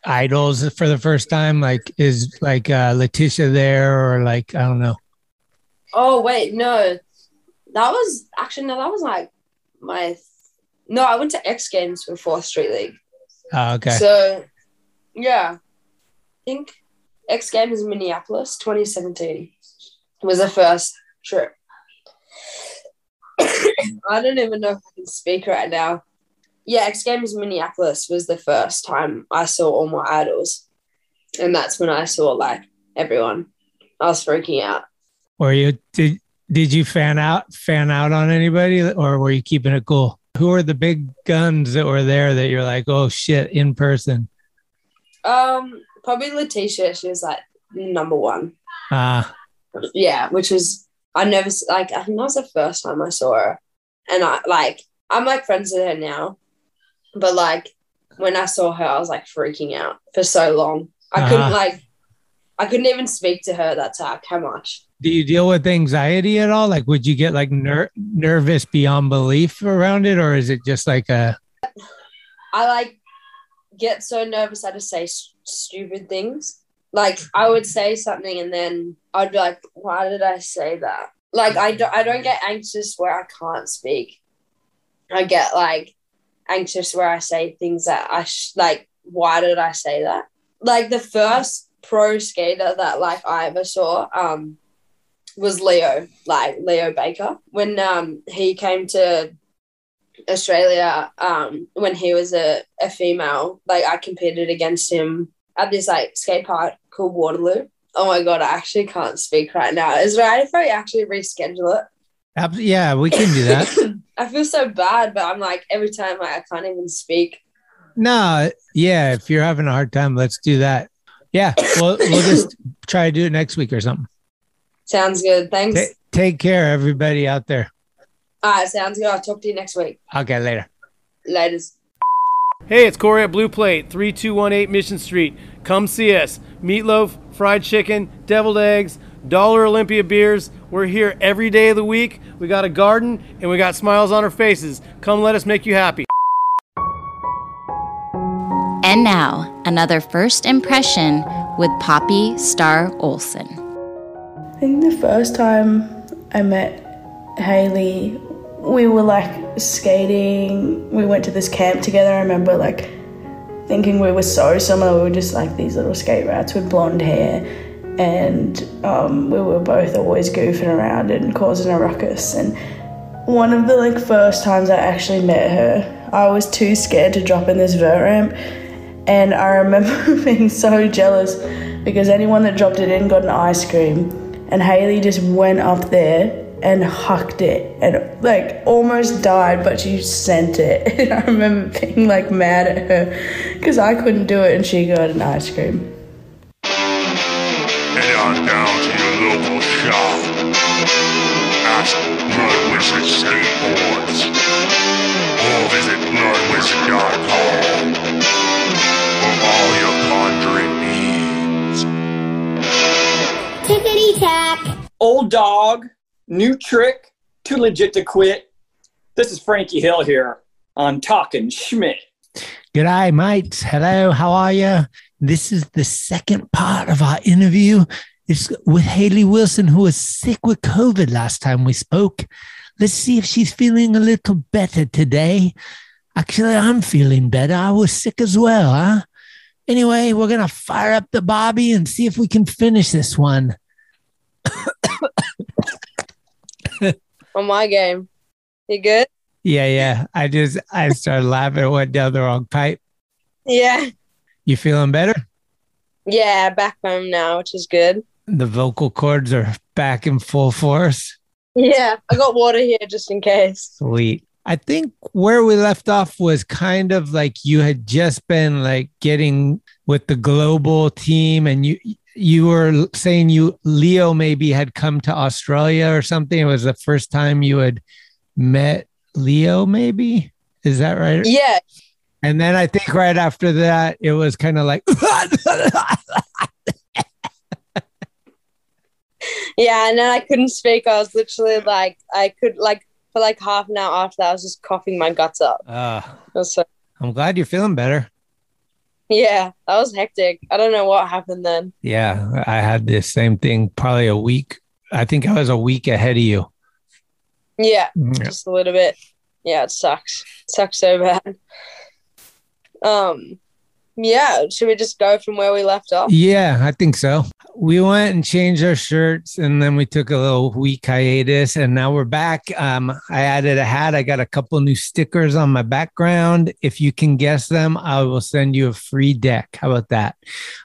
idols for the first time? Like is like uh Leticia there or like I don't know.
Oh wait, no, that was actually no, that was like my no. I went to X Games for Fourth Street League.
Oh, okay.
So yeah, I think X Games Minneapolis 2017 was the first trip. *coughs* I don't even know if I can speak right now. Yeah, X Games Minneapolis was the first time I saw all my idols. And that's when I saw like everyone. I was freaking out.
Were you did did you fan out fan out on anybody or were you keeping it cool? Who are the big guns that were there that you're like, oh shit, in person?
Um, probably Leticia. She was like number one.
Ah,
Yeah, which was I never like. I think that was the first time I saw her, and I like I'm like friends with her now, but like when I saw her, I was like freaking out for so long. I couldn't
Uh-huh.
like, I couldn't even speak to her. That's how how much.
Do you deal with anxiety at all? Like would you get like ner- nervous beyond belief around it or is it just like a
I like get so nervous I just say s- stupid things. Like I would say something and then I'd be like, "Why did I say that?" Like I don't, I don't get anxious where I can't speak. I get like anxious where I say things that I sh- like. Why did I say that? Like the first pro skater that like I ever saw um was Leo, like Leo Baker, when um he came to Australia um, when he was a, a female. Like I competed against him at this like skate park called Waterloo. Oh my god, I actually can't speak right now. Is it right if I actually reschedule it?
Yeah, we can do that. *laughs*
I feel so bad, but I'm like every time like, I can't even speak.
no, yeah, if you're having a hard time, let's do that. Yeah, we'll we'll just try to do it next week or something.
Sounds good. Thanks.
Ta- take care, everybody out there.
All right, sounds good. I'll talk to you next week.
Okay, later.
Laters.
Hey, it's Corey at Blue Plate, 3218 Mission Street. Come see us. Meatloaf, fried chicken, deviled eggs, Dollar Olympia beers. We're here every day of the week. We got a garden and we got smiles on our faces. Come let us make you happy.
And now, another first impression with Poppy Starr Olsen.
I think the first time I met Hayley, we were like skating. We went to this camp together. I remember like thinking we were so similar. We were just like these little skate rats with blonde hair. and um, we were both always goofing around and causing a ruckus. And one of the like first times I actually met her, I was too scared to drop in this vert ramp, and I remember *laughs* being so jealous because anyone that dropped it in got an ice cream, and Hayley just went up there and hucked it and like almost died, but she sent it. *laughs* And I remember being like mad at her because I couldn't do it and she got an ice cream.
Head on down to your local shop. Ask Blood Wizard Skateboards. Or visit bloodwizard.com
Tickety tack.
Old dog, new trick, too legit to quit. This is Frankie Hill here on Talking Schmidt.
G'day, mates. Hello, how are you? This is the second part of our interview. It's with Hayley Wilson, who was sick with COVID last time we spoke. Let's see if she's feeling a little better today. Actually, I'm feeling better. I was sick as well, huh? Anyway, we're going to fire up the Bobby and see if we can finish this one. *coughs*
On my game. You good?
Yeah, yeah. I just, I started laughing, went down the wrong pipe.
Yeah.
You feeling better?
Yeah, back home now, which is good.
The vocal cords are back in full force.
Yeah, I got water here just in case.
Sweet. I think where we left off was kind of like you had just been like getting with the global team and you you were saying you Leo maybe had come to Australia or something. It was the first time you had met Leo, maybe. Is that right?
Yeah.
And then I think right after that, it was kind of like *laughs*
Yeah, and then I couldn't speak. I was literally like I could like for like half an hour after that I was just coughing my guts up.
uh,
so
I'm glad you're feeling better.
Yeah, that was hectic. I don't know what happened then.
Yeah, I had the same thing probably a week. I think I was a week ahead of you.
Yeah,
Yeah.
just a little bit. Yeah, it sucks. It sucks so bad. Um, yeah. Should we just go from where we left off?
Yeah, I think so. We went and changed our shirts and then we took a little week hiatus and now we're back. Um, I added a hat. I got a couple new stickers on my background. If you can guess them, I will send you a free deck. How about that?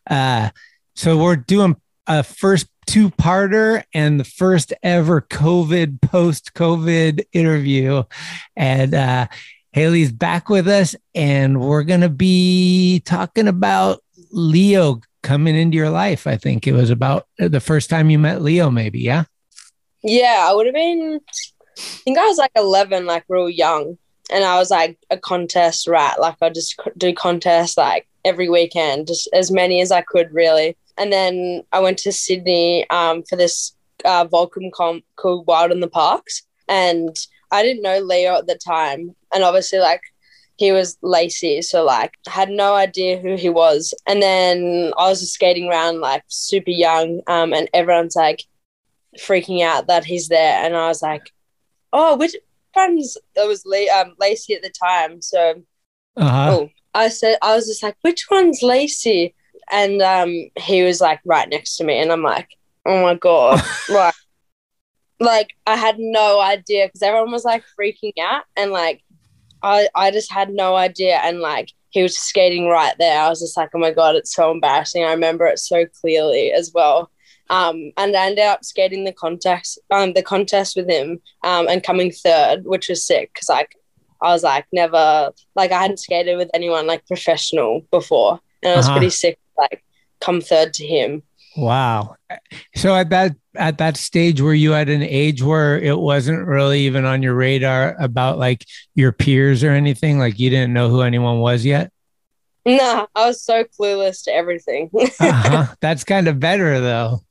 Uh, so we're doing a first two parter and the first ever COVID post COVID interview. And uh, Hayley's back with us, and we're going to be talking about Leo coming into your life. I think it was about the first time you met Leo, maybe. Yeah.
Yeah, I would have been. I think I was like eleven, like real young, and I was like a contest rat. Like I just do contests like every weekend, just as many as I could, really. And then I went to Sydney um, for this uh, Volcom comp called Wild in the Parks, and I didn't know Leo at the time, and obviously like he was Lacey, so like had no idea who he was. And then I was just skating around like super young, um, and everyone's like freaking out that he's there, and I was like, oh, which one's it was La- um, Lacey at the time, so
Uh huh.
oh, I said I was just like, which one's Lacey? And um, he was like right next to me, and I'm like, oh my god, *laughs* like, like I had no idea because everyone was like freaking out, and like I I just had no idea, and like he was skating right there. I was just like, oh my god, it's so embarrassing. I remember it so clearly as well. Um, and I ended up skating the contest, um, the contest with him, um, and coming third, which was sick because like I was like never like I hadn't skated with anyone like professional before, and it was
Uh-huh.
pretty sick. Like come third to him.
Wow. So at that at that stage, were you at an age where it wasn't really even on your radar about like your peers or anything? Like you didn't know who anyone was yet?
Nah, I was so clueless to everything.
Uh-huh. *laughs* That's kind of better though,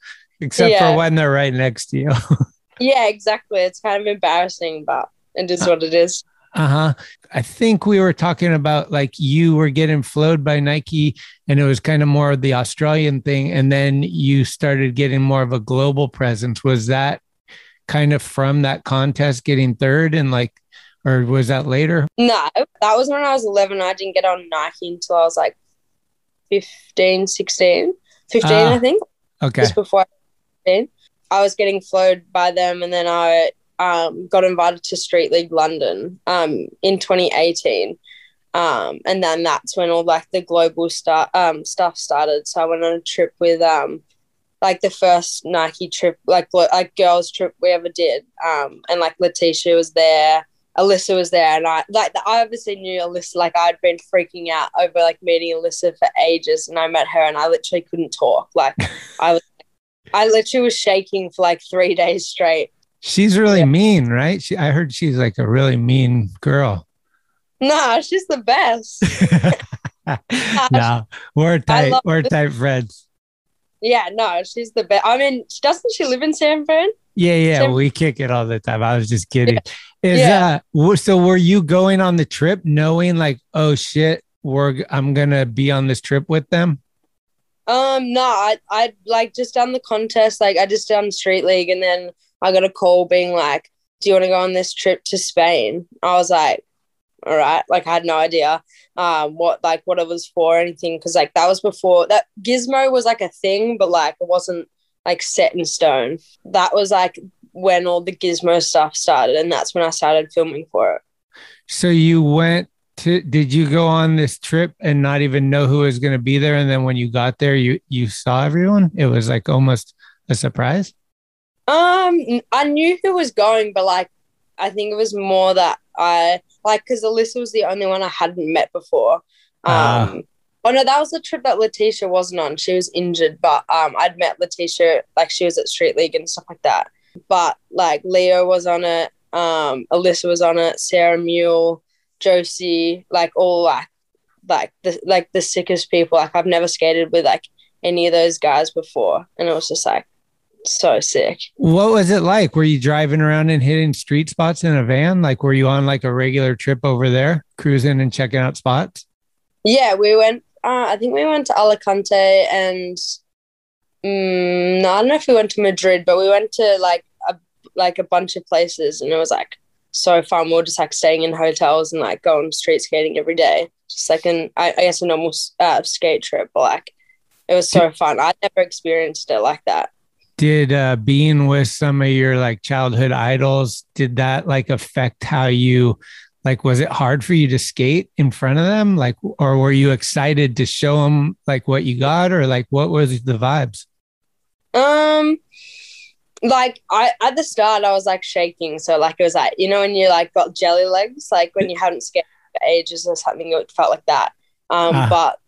except
Yeah.
for when they're right next to you. *laughs*
yeah, exactly. It's kind of embarrassing, but it is what it is.
Uh huh. I think we were talking about like you were getting flowed by Nike and it was kind of more of the Australian thing. And then you started getting more of a global presence. Was that kind of from that contest getting third and like, or was that later?
No, that was when I was 11. I didn't get on Nike until I was like 15, 16, 15,
Ah.
I think.
Okay.
just before I, was I was getting flowed by them, and then I um, got invited to Street League London um, in 2018. Um, and then that's when all like the global start um, stuff started. So I went on a trip with um, like the first Nike trip, like like girls trip we ever did. Um, and like Leticia was there, Alyssa was there, and I like I obviously knew Alyssa. Like I'd been freaking out over like meeting Alyssa for ages, and I met her, and I literally couldn't talk. Like I was, I literally was shaking for like three days straight.
She's really mean, right? She, I heard she's like a really mean girl.
Nah, she's the best. *laughs*
no, we're tight. We're tight friends.
yeah, no, she's the best. I mean, doesn't she live in San Fran?
Yeah, yeah,
Sam-
we kick it all the time. I was just kidding. Is
Yeah.
uh so were you going on the trip knowing like, oh shit, we're I'm gonna be on this trip with them?
Um, no, I I like just done the contest. Like I just done street league, and then I got a call being like, "Do you want to go on this trip to Spain?" I was like, "All right." Like I had no idea um what like what it was for or anything because like that was before that Gizmo was like a thing, but like it wasn't like set in stone. That was like when all the Gizmo stuff started, and that's when I started filming for it.
So you went to did you go on this trip and not even know who was gonna be there? And then when you got there, you you saw everyone? It was like almost a surprise.
Um, I knew who was going, but like, I think it was more that I like because Alyssa was the only one I hadn't met before. Um,
Ah.
oh no, that was the trip that Leticia wasn't on. She was injured, but um, I'd met Leticia like she was at Street League and stuff like that. But like Leo was on it, um, Alyssa was on it, Sarah Meurle, Josie, like all like like the like the sickest people. Like I've never skated with like any of those guys before, and it was just like so sick.
What was it like? Were you driving around and hitting street spots in a van? Like were you on like a regular trip over there, cruising and checking out spots?
Yeah, we went. Uh, I think we went to Alicante and mm, no, I don't know if we went to Madrid, but we went to like a like a bunch of places, and it was like so fun. We were just like staying in hotels and like going street skating every day, just like an I, I guess a normal uh, skate trip, but like it was so fun. I'd never experienced it like that.
Did uh, being with some of your like childhood idols did that like affect how you like was it hard for you to skate in front of them like or were you excited to show them like what you got or like what was the vibes
Um, like I at the start I was like shaking, so like it was like you know when you like got jelly legs, like when you hadn't skated for ages or something, it felt like that. Um,
Ah.
but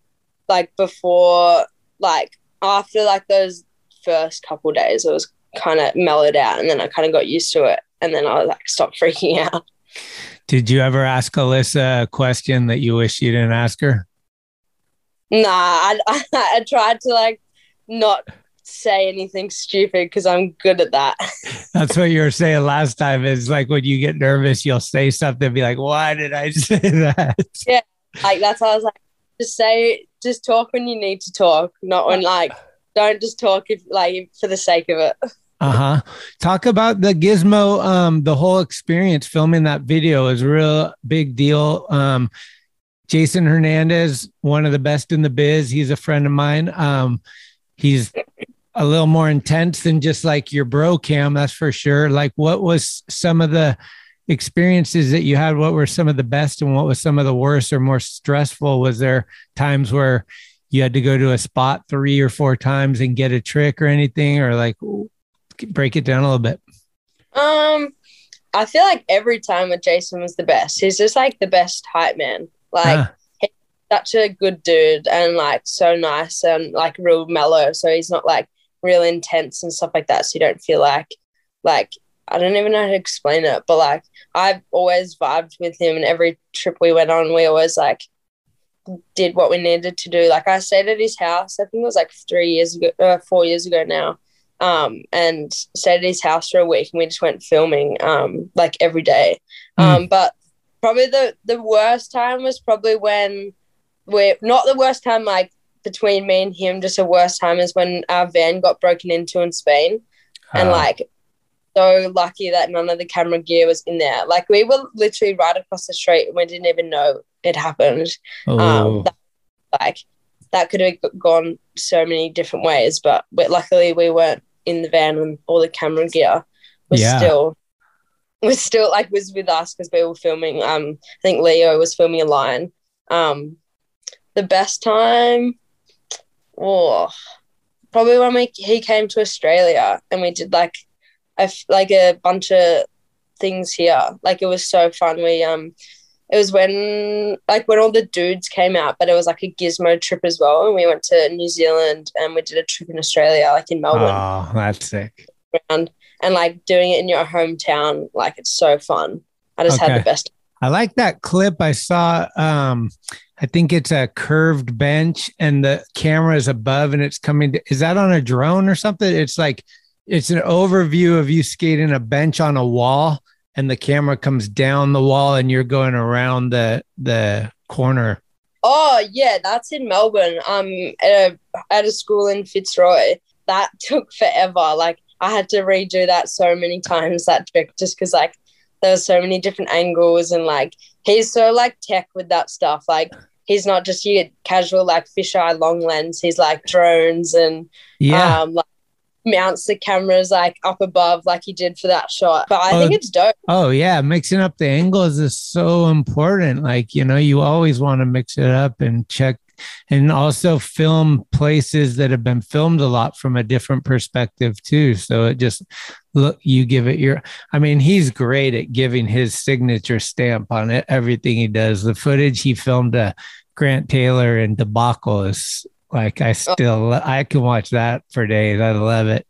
like before, like after like those first couple days, it was kind of mellowed out, and then I kind of got used to it, and then I was like stopped *laughs* freaking out.
did you ever ask alyssa a question that you wish you didn't ask her
Nah, I *laughs* I tried to like not say anything stupid because I'm good at that. *laughs*
that's what you were saying last time is like when you get nervous you'll say something and be like why did i say that
yeah, like that's why I was like, just say, just talk when you need to talk, not when like, don't just talk if like for the sake of it.
Uh-huh. Talk about the gizmo, um, the whole experience filming that video is a real big deal. Um, Jason Hernandez, one of the best in the biz. He's a friend of mine. Um, he's a little more intense than just like your bro cam, that's for sure. Like, what was some of the experiences that you had? What were some of the best and what was some of the worst or more stressful? Was there times where you had to go to a spot three or four times and get a trick or anything, or like break it down a little bit?
Um, I feel like every time with Jason was the best. He's just like the best hype man. Like
Ah.
he's such a good dude and like so nice and like real mellow. So he's not like real intense and stuff like that. So you don't feel like like I don't even know how to explain it, but like I've always vibed with him and every trip we went on, we always like did what we needed to do. Like I stayed at his house, I think it was like three years ago, uh, four years ago now. Um, and stayed at his house for a week and we just went filming um like every day. Um, but probably the the worst time was probably when we're not the worst time like between me and him, just the worst time is when our van got broken into in Spain. And like so lucky that none of the camera gear was in there. Like we were literally right across the street and we didn't even know it happened.
Oh.
Um, that, like that could have gone so many different ways. But, but luckily we weren't in the van and all the camera gear was
Yeah.
still was still like was with us because we were filming. Um, I think Leo was filming a line. Um, the best time, oh, probably when we he came to Australia and we did like a like a bunch of things here. Like it was so fun. We um, it was when like when all the dudes came out, but it was like a gizmo trip as well. And we went to New Zealand and we did a trip in Australia, like in Melbourne
Oh, that's sick.
around and like doing it in your hometown like it's so fun i just had the best
I like that clip I saw. Um, I think it's a curved bench and the camera is above and it's coming. To, is that on a drone or something? It's like it's an overview of you skating a bench on a wall and the camera comes down the wall and you're going around the the corner.
oh yeah that's in melbourne. Um at a, at a school in fitzroy. That *laughs* took forever. Like i had to redo that so many times that trick just because like there was so many different angles and like he's so like tech with that stuff. Like he's not just your casual like fisheye long lens. He's like drones and
Yeah.
um like mounts the cameras like up above like he did for that shot but i
Oh,
think it's dope
Oh yeah, mixing up the angles is so important. Like, you know, you always want to mix it up and check and also film places that have been filmed a lot from a different perspective too. So it just look you give it your I mean, he's great at giving his signature stamp on it, everything he does. The footage he filmed a Grant Taylor and debacle is like I still I can watch that for days. I love it.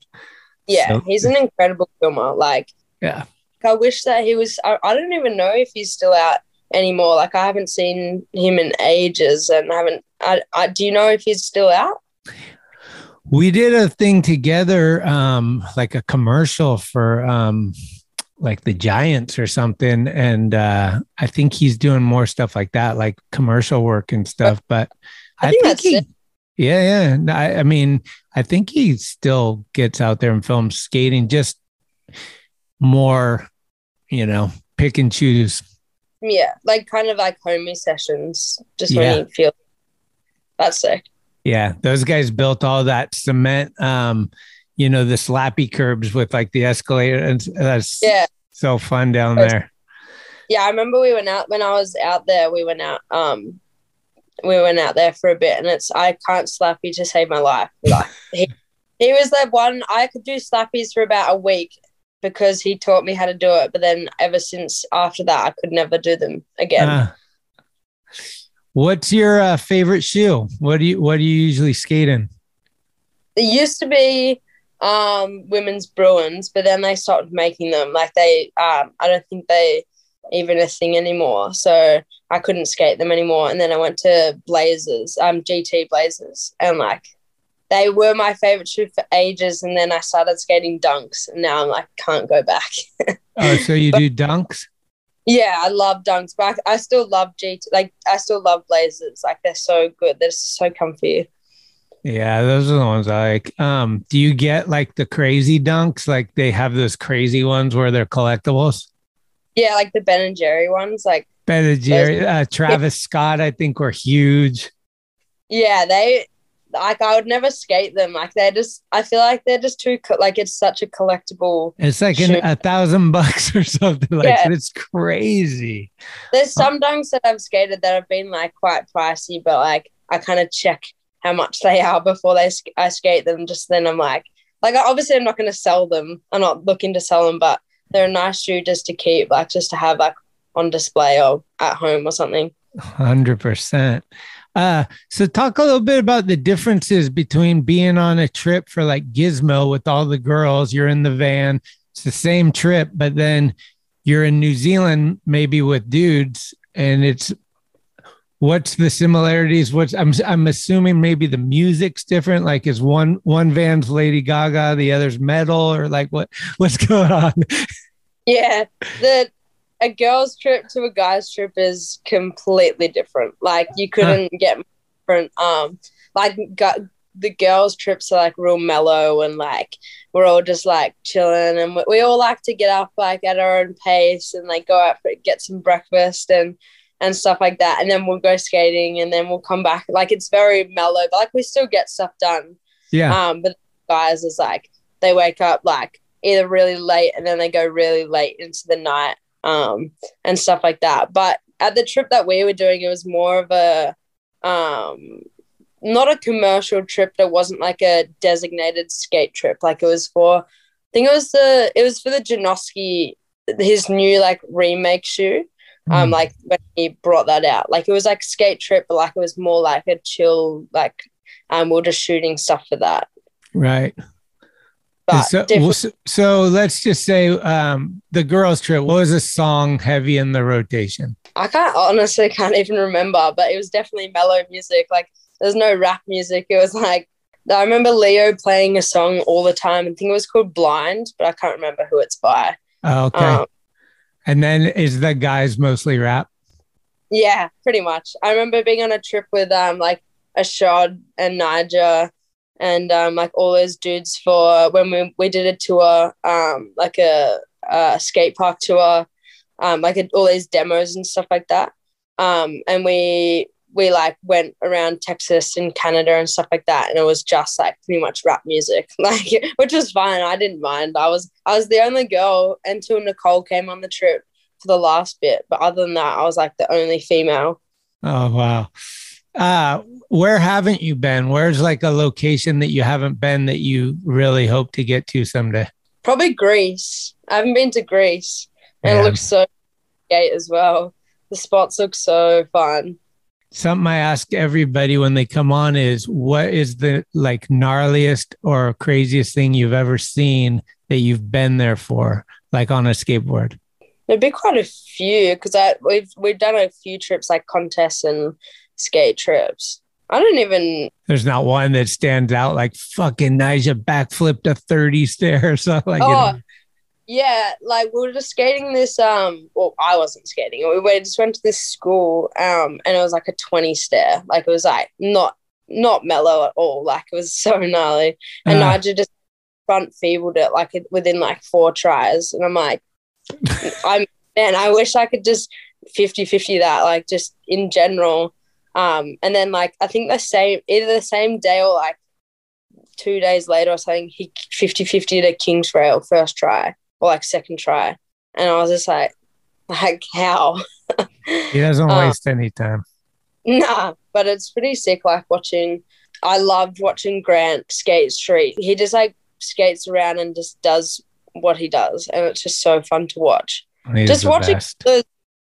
Yeah,
So-
he's an incredible filmer. Like,
Yeah.
I wish that he was. I, I don't even know if he's still out anymore. Like, I haven't seen him in ages, and I haven't. I, I do you know if he's still out?
we did a thing together um like a commercial for um like the giants or something and uh i think he's doing more stuff like that like commercial work and stuff but
I think that's
he
it.
Yeah yeah I, I mean i think he still gets out there and films skating just more you know pick and choose
Yeah, like kind of like homie sessions, just
Yeah.
when he feels. That's sick.
Yeah, those guys built all that cement, um, you know, the slappy curbs with like the escalator, and that's
Yeah.
so fun down there.
Yeah, I remember we went out when I was out there. We went out. Um, we went out there for a bit, and it's I can't slappy to save my life. Like he, he was the one I could do slappies for about a week because he taught me how to do it. But then ever since after that, I could never do them again.
Uh, what's your uh, favorite shoe? What do you What do you usually skate in?
It used to be um, women's Bruins, but then they stopped making them. Like they, um, I don't think they even a thing anymore. So I couldn't skate them anymore. And then I went to Blazers, um, GT Blazers, and like they were my favorite shoe for ages. And then I started skating Dunks, and now I'm like can't go back. *laughs*
Oh, so you do dunks?
yeah, I love Dunks, but I, I still love GT. Like I still love Blazers. Like they're so good. They're so comfy.
Yeah, those are the ones I like. Um, do you get like the crazy dunks? Like they have those crazy ones where they're collectibles.
Yeah, like the Ben and Jerry ones. Like
Ben and Jerry, uh, Travis Scott, I think were huge.
Yeah, they like I would never skate them. Like they're just I feel like they're just too co- like it's such a collectible.
It's like an, a thousand bucks or *laughs* something like
Yeah.
It's crazy.
There's some dunks that I've skated that have been like quite pricey, but like I kind of check how much they are before they I skate them. Just then I'm like, like obviously I'm not going to sell them. I'm not looking to sell them, but they're a nice shoe just to keep, like just to have like on display or at home or something.
Hundred percent. Uh, so talk a little bit about the differences between being on a trip for like Gizmo with all the girls. You're in the van. It's the same trip, but then you're in New Zealand, maybe with dudes, and it's what's the similarities? What's I'm I'm assuming maybe the music's different. Like is one one van's Lady Gaga, the other's metal, or like what what's *laughs* going on?
Yeah, the a girl's trip to a guy's trip is completely different. Like you couldn't get more different. Um, like gu- the girls' trips are like real mellow and like we're all just like chilling and we, we all like to get up like at our own pace and like go out for get some breakfast and and stuff like that. And then we'll go skating and then we'll come back. Like it's very mellow, but like we still get stuff done.
Yeah.
Um, but guys is like they wake up like either really late and then they go really late into the night um, and stuff like that. But at the trip that we were doing, it was more of a um, not a commercial trip. It wasn't like a designated skate trip. Like it was for, I think it was the it was for the Janoski, his new like remake shoe. Um,
Mm.
like when he brought that out, like it was like skate trip, but like it was more like a chill, like um, we are just shooting stuff for that.
Right.
But
so, so, let's just say um, the girls' trip. What was a song heavy in the rotation?
I can't honestly can't even remember, but it was definitely mellow music. Like there's no rap music. It was like I remember Leo playing a song all the time. I think it was called Blind, but I can't remember who it's by.
Oh, okay.
Um,
and then is the guys mostly rap?
Yeah, pretty much. I remember being on a trip with um like Ishod and Nyjah and um like all those dudes for when we we did a tour, um like a, a skate park tour, um like a, all these demos and stuff like that. Um and we we like went around Texas and Canada and stuff like that, and it was just like pretty much rap music, *laughs* like which was fine. I didn't mind. I was I was the only girl until Nicole came on the trip for the last bit, but other than that, I was like the only female.
Oh wow. Uh, where haven't you been? Where's like a location that you haven't been that you really hope to get to someday?
Probably Greece. I haven't been to Greece, and it looks so great as well. The spots look so fun.
Something I ask everybody when they come on is what is the like gnarliest or craziest thing you've ever seen that you've been there for, like on a skateboard?
There'd be quite a few because I we've we've done a few trips like contests and skate trips. I don't even
There's not one that stands out like fucking Nyjah backflipped a 30 stair or something like
oh
you know.
yeah, like we were just skating this um well I wasn't skating. We we just went to this school um and it was like a 20 stair. Like it was like not not mellow at all. Like it was so *laughs* gnarly. And. Nyjah just front feebled it like within like four tries. And I'm like, *laughs* I'm man, I wish I could just 50 50 that, like just in general. Um, and then like I think the same either the same day or like two days later or something, he 50 50 to King's Rail first try or like second try. And I was just like, like how? *laughs*
He doesn't
Uh,
waste any time.
Nah, but it's pretty sick. Like watching, I loved watching Grant skate street. He just like skates around and just does what he does, and it's just so fun to watch.
He's
just watching
best.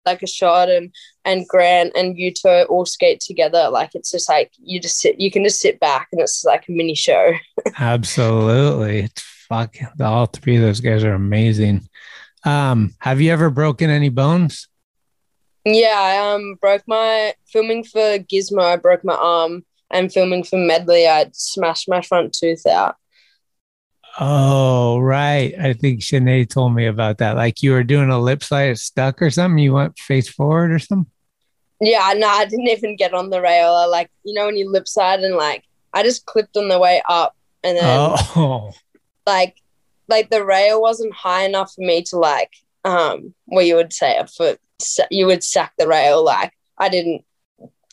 Like Ishod and and Grant and Yuto all skate together. Like it's just like you just sit, you can just sit back, and it's like a mini show. *laughs*
Absolutely. It's fucking all three of those guys are amazing. Um, have you ever broken any bones?
Yeah, I um broke my filming for Gizmo. I broke my arm, and filming for Medley, I smashed my front tooth out.
Oh, right. I think Shanae told me about that. Like you were doing a lip slide, stuck or something. You went face forward or something.
Yeah, no, I didn't even get on the rail. I, like you know when you lip side and like I just clipped on the way up, and then
Oh, *laughs*
like like the rail wasn't high enough for me to like um what you would say a foot you would sack the rail like I didn't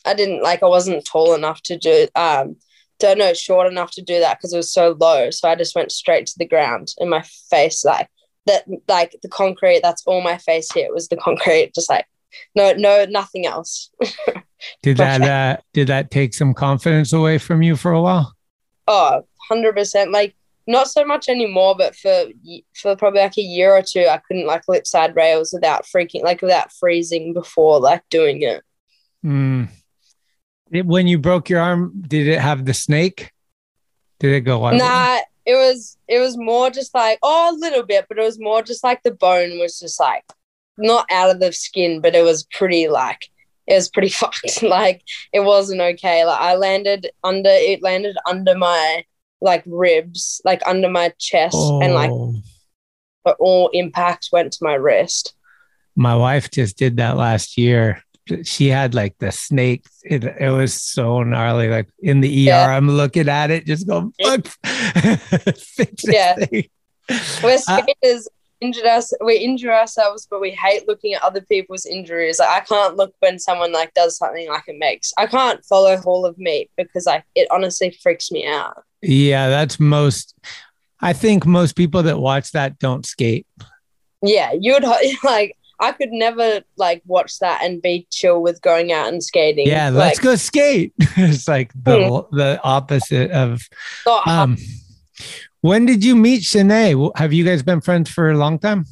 I didn't like I wasn't tall enough to do um don't know short enough to do that because it was so low so I just went straight to the ground and my face like that like the concrete that's all my face hit was the concrete just like no no nothing else *laughs*
did that uh, did that take some confidence away from you for a while?
Oh, 100%. Like, not so much anymore, but for for probably like a year or two, I couldn't like lip side rails without freaking, like without freezing before like doing it.
Hmm. It- when you broke your arm, did it have the snake? Did it go? On?
Nah, it was it was more just like oh a little bit, but it was more just like the bone was just like not out of the skin, but it was pretty like it was pretty *laughs* fucked. like it wasn't okay. Like I landed under it landed under my like ribs, like under my chest, and like
Oh.
but all impact went to my wrist.
My wife just did that last year. She had like the snake. It, it was so gnarly. Like in the ER, I'm looking at it, just going, fuck. Fix
Yeah.
thing. *laughs*
We're
Uh,
skaters. injured us we injure ourselves but we hate looking at other people's injuries like i can't look when someone like does something like it makes i can't follow hall of meat because like it honestly freaks me out
Yeah, that's most. I think most people that watch that don't skate.
yeah you would *laughs* like i could never like watch that and be chill with going out and skating
Yeah,
like,
let's go skate. *laughs* it's like the the opposite of. Um, when did you meet Shanae? Have you guys been friends for a long time?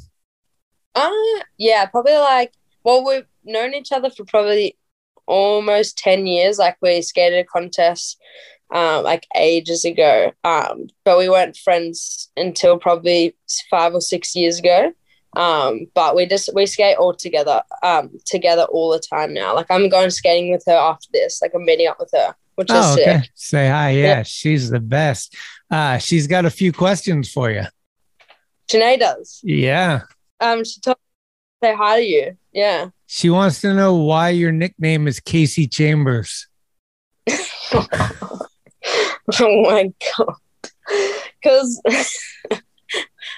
Uh, yeah, probably like, well, we've known each other for probably almost 10 years. Like, we skated a contest um, like ages ago. Um, but we weren't friends until probably five or six years ago. Um, but we just we skate all together, um, together all the time now. Like I'm going skating with her after this. Like I'm meeting up with her, which is
Oh,
sick.
Say hi. Yeah,
Yeah.
she's the best. Uh, she's got a few questions for you.
Shanae does.
Yeah.
Um, she told say hi to you. Yeah.
She wants to know why your nickname is Casey Chambers. *laughs*
Oh my god! Because *laughs*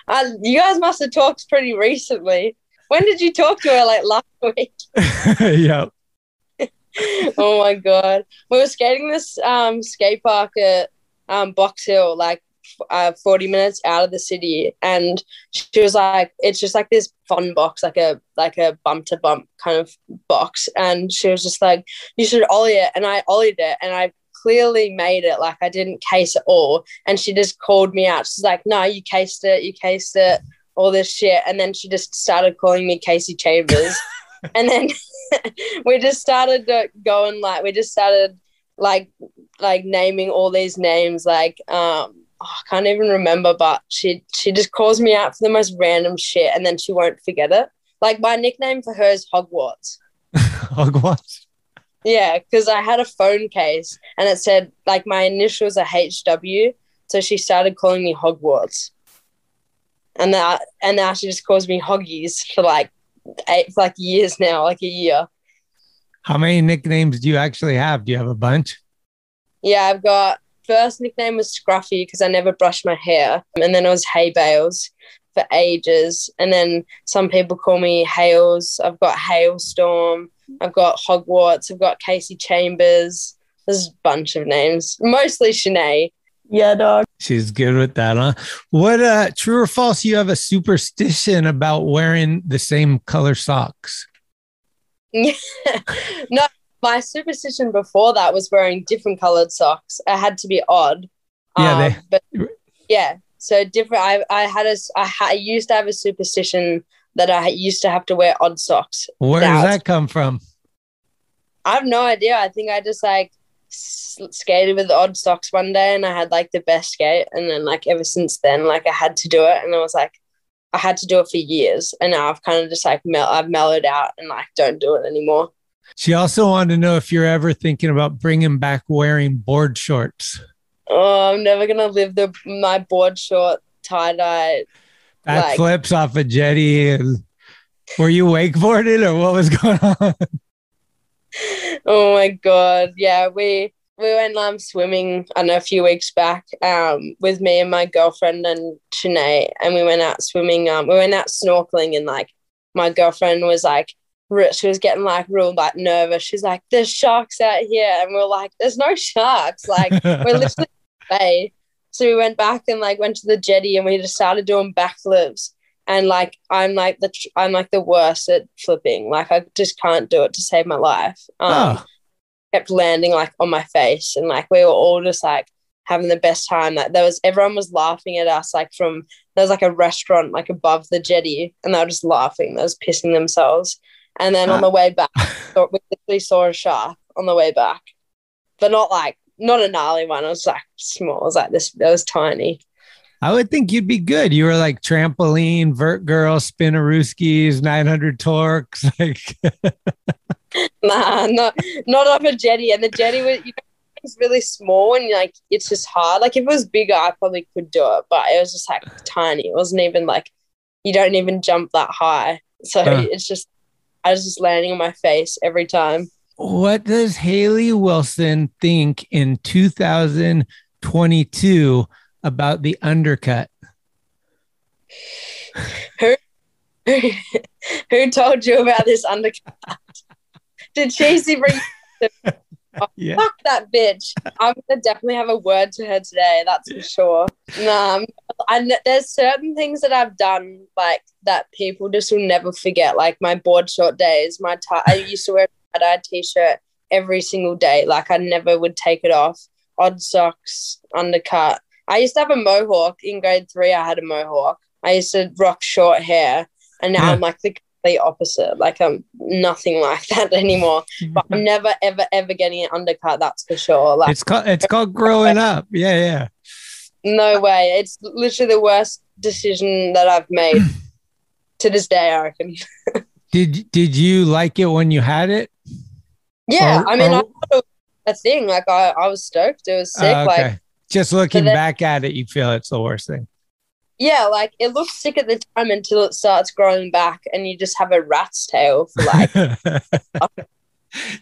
uh, you guys must have talked pretty recently. When did you talk to her? Like last *laughs* week? *laughs*
yeah. *laughs*
oh my god! We were skating this um, skate park at um, Box Hill, like uh, forty minutes out of the city, and she was like, "It's just like this fun box, like a like a bump to bump kind of box," and she was just like, "You should ollie it," and I ollied it, and I clearly made it like I didn't case it all, and she just called me out. She's like, "No, you cased it, you cased it." All this shit, and then she just started calling me Casey Chambers, *laughs* and then *laughs* we just started going like we just started like like naming all these names like um oh, I can't even remember but she she just calls me out for the most random shit and then she won't forget it like my nickname for her is Hogwarts *laughs*
Hogwarts.
Yeah because I had a phone case and it said like my initials are HW so she started calling me Hogwarts and that and now she just calls me Hoggies for like eight for like years now like a year
How many nicknames do you actually have? Do you have a bunch?
Yeah, I've got first nickname was Scruffy because I never brushed my hair, and then it was Hay Bales for ages, and then some people call me Hales. I've got Hailstorm. I've got Hogwarts. I've got Casey Chambers. There's a bunch of names, mostly Shanae.
Yeah, dog.
She's good with that, huh? What uh true or false, you have a superstition about wearing the same color socks. *laughs*
no, my superstition before that was wearing different colored socks. I had to be odd.
Yeah,
Um,
they-
but yeah, so different. I I had a I, ha- I used to have a superstition that I used to have to wear odd socks.
Where does that come from?
I have no idea. I think I just like skated with odd socks one day, and I had like the best skate, and then like ever since then, like I had to do it, and I was like. I had to do it for years, and now I've kind of just like mel- I've mellowed out and like don't do it anymore.
She also wanted to know if you're ever thinking about bringing back wearing board shorts.
Oh, I'm never gonna live the my board short tie dye.
Back
Like-
flips off a jetty. And were you wakeboarded or what was going on? *laughs*
Oh my god, yeah, we we went um swimming I know a few weeks back um with me and my girlfriend and Shanae, and we went out swimming. Um, we went out snorkeling, and like my girlfriend was like. She was getting like real like nervous. She's like, "There's sharks out here," and we're like, "There's no sharks." Like we're literally *laughs* in the bay. So we went back and like went to the jetty and we just started doing backflips. And like I'm like the tr- I'm like the worst at flipping. Like I just can't do it to save my life. Um,
Oh.
Kept landing like on my face, and like we were all just like having the best time. Like there was everyone was laughing at us. Like from there was like a restaurant like above the jetty, and they were just laughing. They was pissing themselves. And then on the way back, we literally saw a shark on the way back, but not like not a gnarly one. I was like small. I was like this. It was tiny.
I would think you'd be good. You were like trampoline, vert girl, spinnerooskies, 900 torques. *laughs* Like, *laughs*
Nah, not not off a jetty. And the jetty was you know it's really small and like it's just hard. Like if it was bigger, I probably could do it, but it was just like tiny. It wasn't even like you don't even jump that high. So it's just I was just landing on my face every time.
What does Hayley Wilson think in 2022 about the undercut?
Who, who, who told you about this undercut? Did Cheesy bring? Oh, *laughs*
Yeah.
Fuck that bitch. I'm gonna definitely have a word to her today. That's for sure. Nah, and there's certain things that I've done like that people just will never forget. Like my board short days. My tie. I used to wear a tie t-shirt every single day. Like I never would take it off. Odd socks, undercut. I used to have a mohawk in grade three. I had a mohawk. I used to rock short hair, and now
Yeah.
I'm like the complete opposite. Like I'm nothing *laughs* like that anymore. But I'm never, ever, ever getting an undercut. That's for sure. Like
It's called it's called growing up. Yeah, yeah.
no way. It's literally the worst decision that I've made *clears throat* to this day. I reckon. *laughs*
Did did you like it when you had it?
Yeah,
Or-
I mean,
or-
I thought it was a thing. Like I, I was stoked. It was sick.
Oh,
Like
Just looking
then-
back at it, you feel it's the worst thing.
yeah, like it looks sick at the time until it starts growing back, and you just have a rat's tail for like, *laughs* *laughs*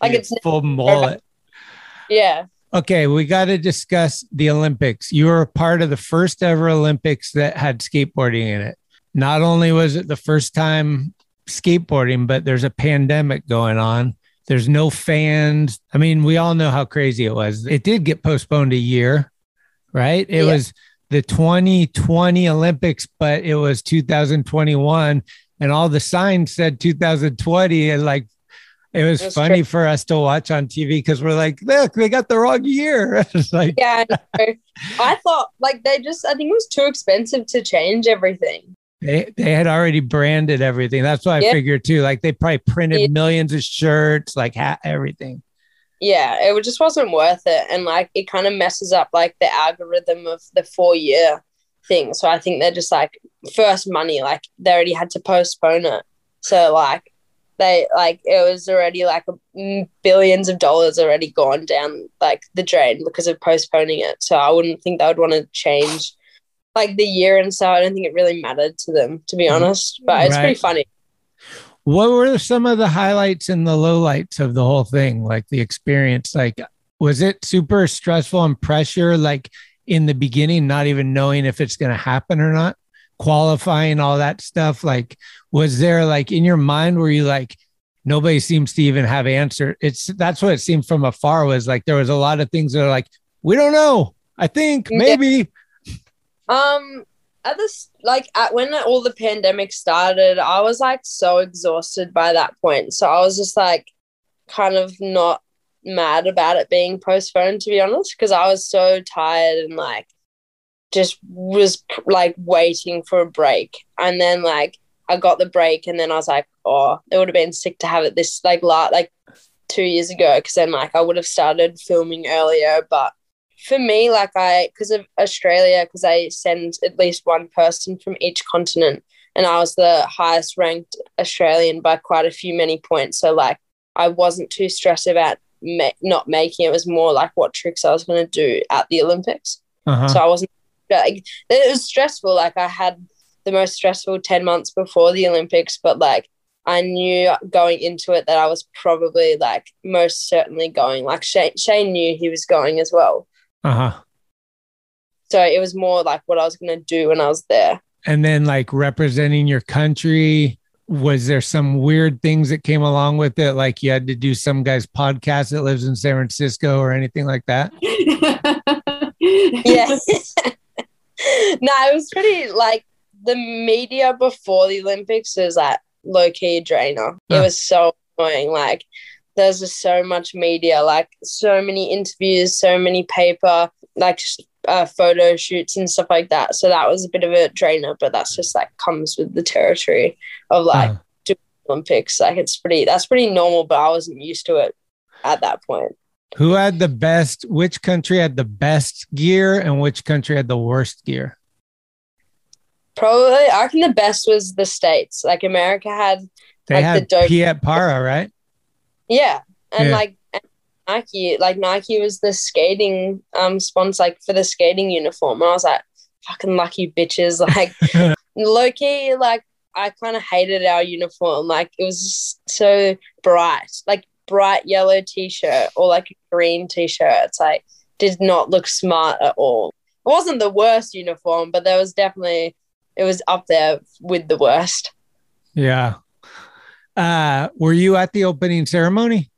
like it's
full mullet.
yeah.
Okay, we got to discuss the Olympics. You were a part of the first ever Olympics that had skateboarding in it. Not only was it the first time skateboarding, but there's a pandemic going on. There's no fans. I mean, we all know how crazy it was. It did get postponed a year, right? It
Yeah.
was the 2020 Olympics, but it was 2021, and all the signs said 2020. And like, it was
That's
funny
true.
for us to watch on TV because we're like, look, they got the wrong year. *laughs* it's like,
Yeah, I. *laughs* I thought like they just. I think it was too expensive to change everything.
They, they had already branded everything. That's what I
Yeah.
figured too. Like they probably printed
Yeah.
millions of shirts, like ha- everything.
Yeah, it just wasn't worth it, and like it kind of messes up like the algorithm of the four year thing. So I think they're just like first money, like they already had to postpone it. So like they like it was already like mm, billions of dollars already gone down like the drain because of postponing it. So I wouldn't think they would want to change like the year and so I don't think it really mattered to them to be mm-hmm. honest. But it's
Right.
pretty funny.
What were some of the highlights and the lowlights of the whole thing? Like the experience, like was it super stressful and pressure, like in the beginning, not even knowing if it's going to happen or not, qualifying, all that stuff? Like, was there like in your mind where you like, nobody seems to even have answer? It's that's what it seemed from afar was like there was a lot of things that are like, we don't know. I think
Yeah. Um, at this, like, at when all the pandemic started, I was like so exhausted by that point. So I was just like, kind of not mad about it being postponed, to be honest, because I was so tired and like, just was like waiting for a break. And then like, I got the break, and then I was like, oh, it would have been sick to have it this like like two years ago, because then like I would have started filming earlier, but for me, like I, because of Australia, because I send at least one person from each continent, and I was the highest ranked Australian by quite a few many points. So like I wasn't too stressed about ma- not making it. It was more like what tricks I was going to do at the Olympics.
Uh-huh.
So I wasn't like it was stressful. Like I had the most stressful ten months before the Olympics, but like I knew going into it that I was probably like most certainly going. Like Shane, Shane knew he was going as well.
Uh huh.
So it was more like what I was going to do when I was there.
and then like representing your country was there some weird things that came along with it like you had to do some guy's podcast that lives in san francisco or anything like that *laughs*
yeah. *laughs* no, it was pretty like the media before the Olympics was like low key a drainer. It was so annoying. Like there's just so much media, like so many interviews, so many paper, like uh, photo shoots and stuff like that. So that was a bit of a drainer, but that's just like comes with the territory of like
Uh,
doing Olympics. Like it's pretty, that's pretty normal, but I wasn't used to it at that point.
who had the best which country had the best gear and which country had the worst gear
Probably, I reckon the best was the states. Like America had,
they
like
had
the dope.
piet para right
Yeah, and
Yeah.
like Nike, like Nike was the skating um sponsor, like for the skating uniform. And I was like, fucking lucky bitches. *laughs* Like *laughs* low key, like I kind of hated our uniform. Like it was so bright, like bright yellow t-shirt or like a green t-shirt. It's like did not look smart at all. It wasn't the worst uniform, but there was definitely it was up there with the worst.
Yeah. Uh, were you at the opening ceremony?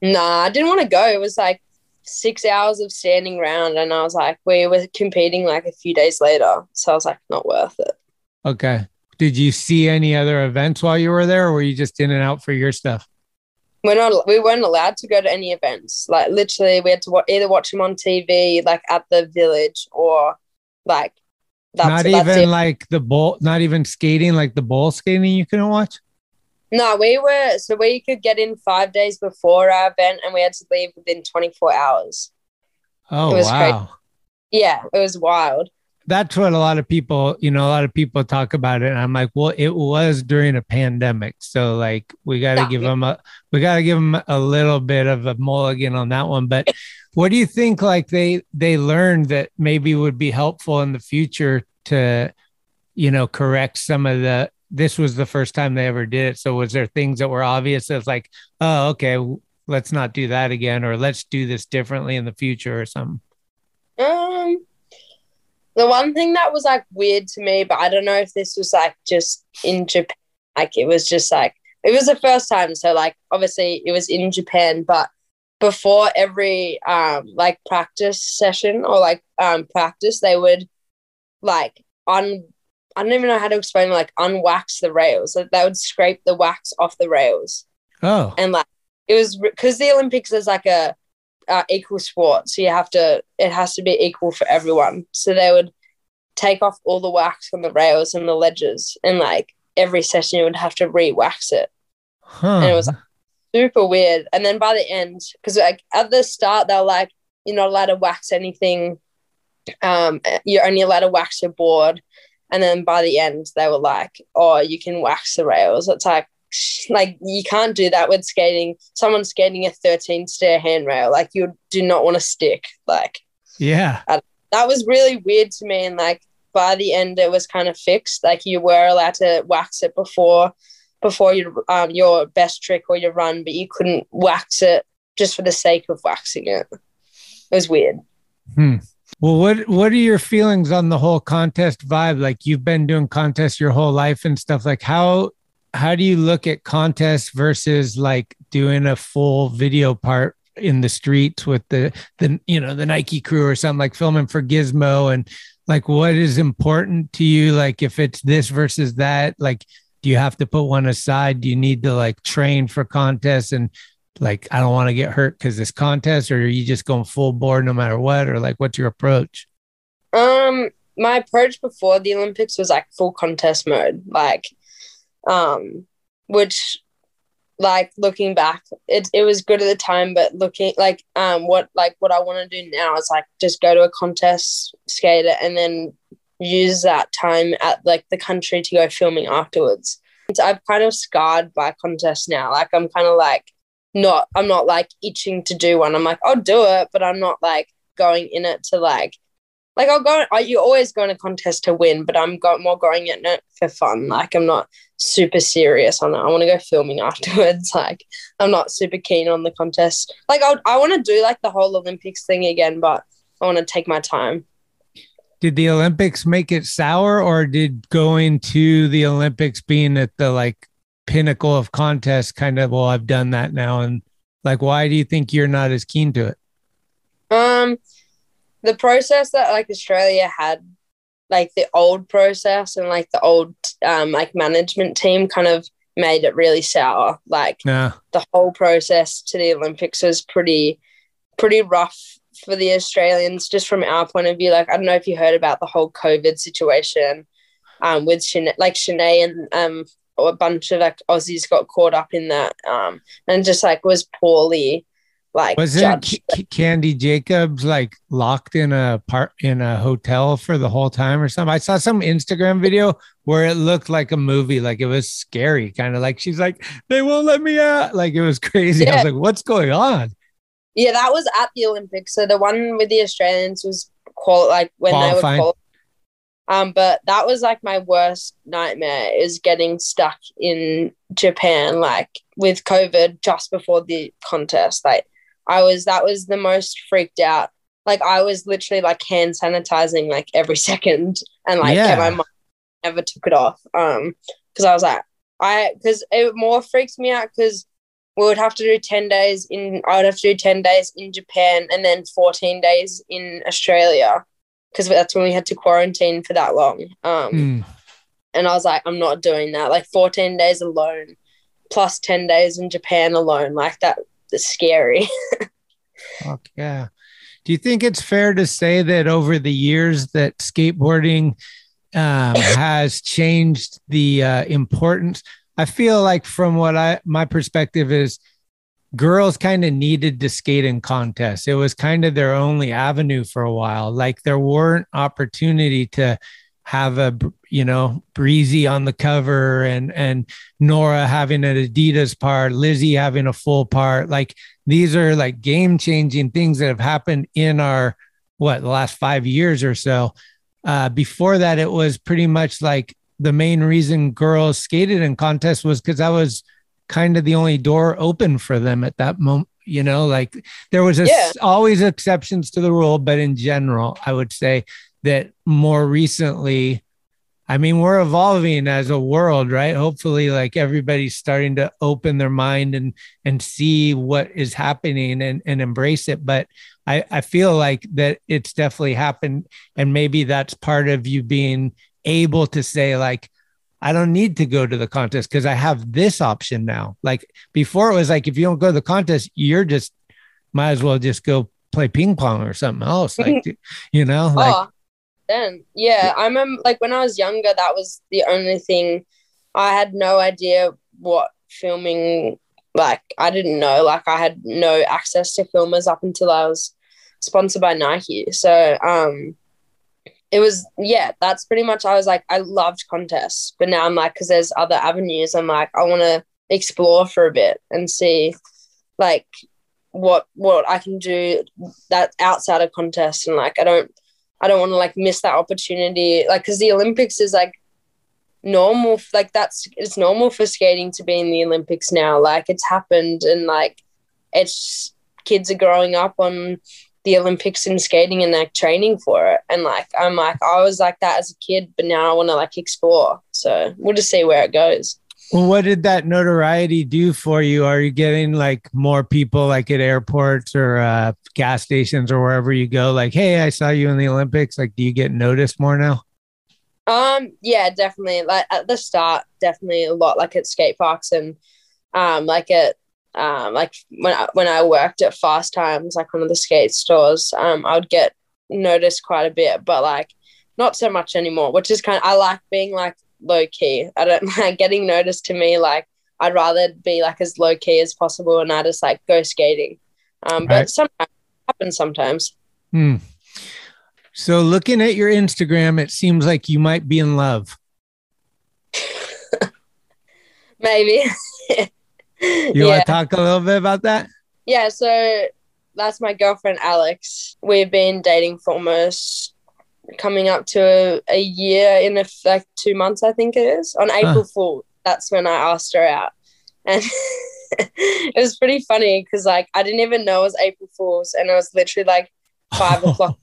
Nah, I didn't want to go. It was like six hours of standing around, and I was like, we were competing like a few days later, so I was like, not worth it.
Okay. Did you see any other events while you were there, or were you just in and out for your stuff?
We're not. We weren't allowed to go to any events. Like literally, we had to wa- either watch them on TV, like at the village, or like that's
not even like the bowl, not even skating, like the bowl skating you couldn't watch.
No, we were so we could get in five days before our event, and we had to leave within twenty four hours.
Oh wow.
crazy. Yeah, it was wild.
That's what a lot of people, you know, a lot of people talk about it. And I'm like, well, it was during a pandemic. So like we got to
Yeah.
give them a, we got to give them a little bit of a mulligan on that one. But *laughs* what do you think like they, they learned that maybe would be helpful in the future to, you know, correct some of the, this was the first time they ever did it. So was there things that were obvious as like, oh, okay, let's not do that again, or let's do this differently in the future or something?
Um, the one thing that was like weird to me, but I don't know if this was like just in Japan. Like it was just like it was the first time, so like obviously it was in Japan, but before every um like practice session or like um practice, they would like un I don't even know how to explain like unwax the rails. Like they would scrape the wax off the rails
Oh,
and like it was because the Olympics is like a uh, equal sport, so you have to it has to be equal for everyone. So they would take off all the wax on the rails and the ledges, and like every session you would have to re-wax it,
huh.
and it was like, super weird. And then by the end, because like at the start they were like you're not allowed to wax anything, um, you're only allowed to wax your board, and then by the end they were like, oh, you can wax the rails. It's like like you can't do that with skating. Someone skating a 13 stair handrail, like you do not want to stick. Like
yeah.
that was really weird to me. And like by the end, it was kind of fixed. Like you were allowed to wax it before before your um your best trick or your run, but you couldn't wax it just for the sake of waxing it. It was weird.
Hmm. Well, what what are your feelings on the whole contest vibe? Like you've been doing contests your whole life and stuff. Like how how do you look at contests versus like doing a full video part in the streets with the the you know the Nike crew or something like filming for Gizmo and like what is important to you? Like if it's this versus that, like do you have to put one aside? Do you need to like train for contests and like I don't want to get hurt because this contest, or are you just going full board no matter what, or like what's your approach?
Um, my approach before the Olympics was like full contest mode, like, um, which, like, looking back, it it was good at the time, but looking like, um, what like what I want to do now is like just go to a contest, skate it, and then use that time at like the country to go filming afterwards. So I've kind of scarred by contest now. Like I'm kind of like not I'm not like itching to do one. I'm like I'll do it, but I'm not like going in it to like like I'll go. I, you always go in a contest to win, but I'm go, more going in it for fun. Like I'm not super serious on it. I want to go filming *laughs* afterwards. Like I'm not super keen on the contest. Like I I want to do like the whole Olympics thing again, but I want to take my time.
Did the Olympics make it sour, or did going to the Olympics being at the like pinnacle of contest kind of well, I've done that now, and like why do you think you're not as keen to it?
Um, the process that like Australia had, like the old process and like the old um like management team kind of made it really sour. Like
Nah.
the whole process to the Olympics was pretty pretty rough for the Australians, just from our point of view. Like I don't know if you heard about the whole COVID situation um with Shanae, like Shanae and um a bunch of like Aussies got caught up in that um and just like was poorly like
Wasn't. C- Candy Jacobs like locked in a part in a hotel for the whole time or something? I saw some Instagram video where it looked like a movie, like it was scary, kind of like she's like, they won't let me out. Like it was *laughs* crazy. I was like, what's going on?
Yeah, that was at the Olympics. So the one with the Australians was qual like when they were
Qualifying.
qual- um, but that was like my worst nightmare is getting stuck in Japan, like with COVID just before the contest. Like I was that was the most freaked out. Like I was literally like hand sanitizing like every *laughs* second and like
Yeah.
my mind never took it off. Um, because I was like, I because it more freaks me out because we would have to do 10 days in I would have to do 10 days in Japan and then 14 days in Australia because that's when we had to quarantine for that long. Um
Mm.
and I was like, I'm not doing that. Like 14 days alone plus 10 days in Japan alone. Like that is scary. *laughs*
Fuck yeah. Do you think it's fair to say that over the years that skateboarding um, *laughs* has changed the uh, importance? I feel like from what I my perspective is girls kind of needed to skate in contests. It was kind of their only avenue for a while. Like there weren't opportunity to have a you know breezy on the cover and and Nora having an Adidas part, Lizzie having a full part. Like these are like game changing things that have happened in our what the last five years or so. Uh, before that, it was pretty much like the main reason girls skated in contests was because that was kind of the only door open for them at that moment. You know, like there was a,
Yeah.
always exceptions to the rule, but in general, I would say that more recently, I mean, we're evolving as a world, right? Hopefully, like everybody's starting to open their mind and and see what is happening and and embrace it. But I I feel like that it's definitely happened, and maybe that's part of you being able to say like. I don't need to go to the contest because I have this option now. Like before, it was like if you don't go to the contest, you're just might as well just go play ping pong or something else. Like *laughs* you know, like
oh, then yeah, I remember like when I was younger, that was the only thing. I had no idea what filming like. I didn't know. Like I had no access to filmers up until I was sponsored by Nike. So um, it was yeah. That's pretty much. I was like, I loved contests, but now I'm like, because there's other avenues. I'm like, I want to explore for a bit and see, like, what what I can do that outside of contests and like I don't I don't want to like miss that opportunity like because the Olympics is like normal like that's it's normal for skating to be in the Olympics now like it's happened and like it's kids are growing up on the Olympics in skating and like training for it and like I'm like I was like that as a kid but now I want to like explore so we'll just see where it goes
Well, what did that notoriety do for you? Are you getting like more people like at airports or uh, gas stations or wherever you go? Like, hey, I saw you in the Olympics. Like, do you get noticed more now?
Um, yeah, definitely. Like at the start, definitely a lot. Like at skate parks and um, like at um, like when I, when I worked at Fast Times, like one of the skate stores, um, I would get noticed quite a bit, but like not so much anymore. Which is kind of I like being like low key. I don't *laughs* like getting noticed to me. Like I'd rather be like as low key as possible, and I just like go skating. Um, but
Right.
sometimes happens sometimes.
Hmm. So, looking at your Instagram, it seems like you might be in love. *laughs*
Maybe. *laughs*
You want to talk a little bit about that?
Yeah, so that's my girlfriend Alex. We've been dating for almost coming up to a, a year in a, like two months, I think it is. On April Fool, that's when I asked her out, and *laughs* it was pretty funny because like I didn't even know it was April Fools, and it was literally like five *laughs* o'clock,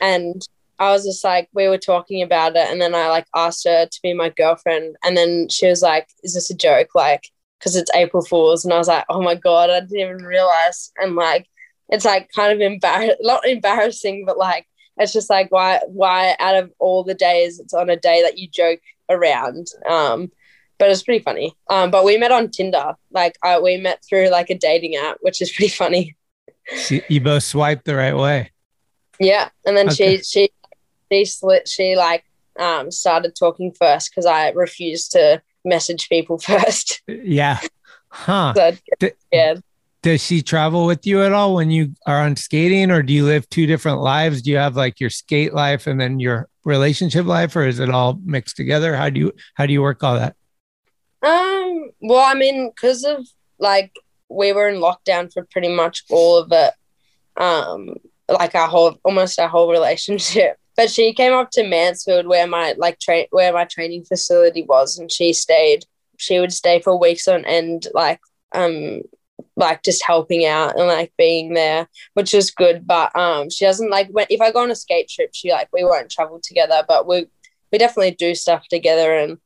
and I was just like we were talking about it, and then I like asked her to be my girlfriend, and then she was like, "Is this a joke?" Like because it's April Fools. And I was like, oh my God, I didn't even realize. And like, it's like kind of embarrassing, *laughs* not embarrassing, but like, it's just like, why, why out of all the days, it's on a day that you joke around. Um, but it's pretty funny. Um, but we met on Tinder. Like, I, we met through like a dating app, which is pretty funny.
You both swiped the right way.
Yeah. And then
Okay.
she, she, she slit, she like, um, started talking first because I refused to message people *laughs* first.
Yeah. Huh.
so
D-. Does she travel with you at all when you are on skating, or do you live two different lives? Do you have like your skate life and then your relationship life, or is it all mixed together? How do you how do you work all that?
Um, well, I mean, because of like we were in lockdown for pretty much all of it, um, like our whole almost our whole *laughs* relationship. But she came up to Mansfield where my like train where my training facility was, and she stayed. She would stay for weeks on end, like um, like just helping out and like being there, which is good. But um, she doesn't like when if I go on a skate trip, she like we won't travel together, but we we definitely do stuff together and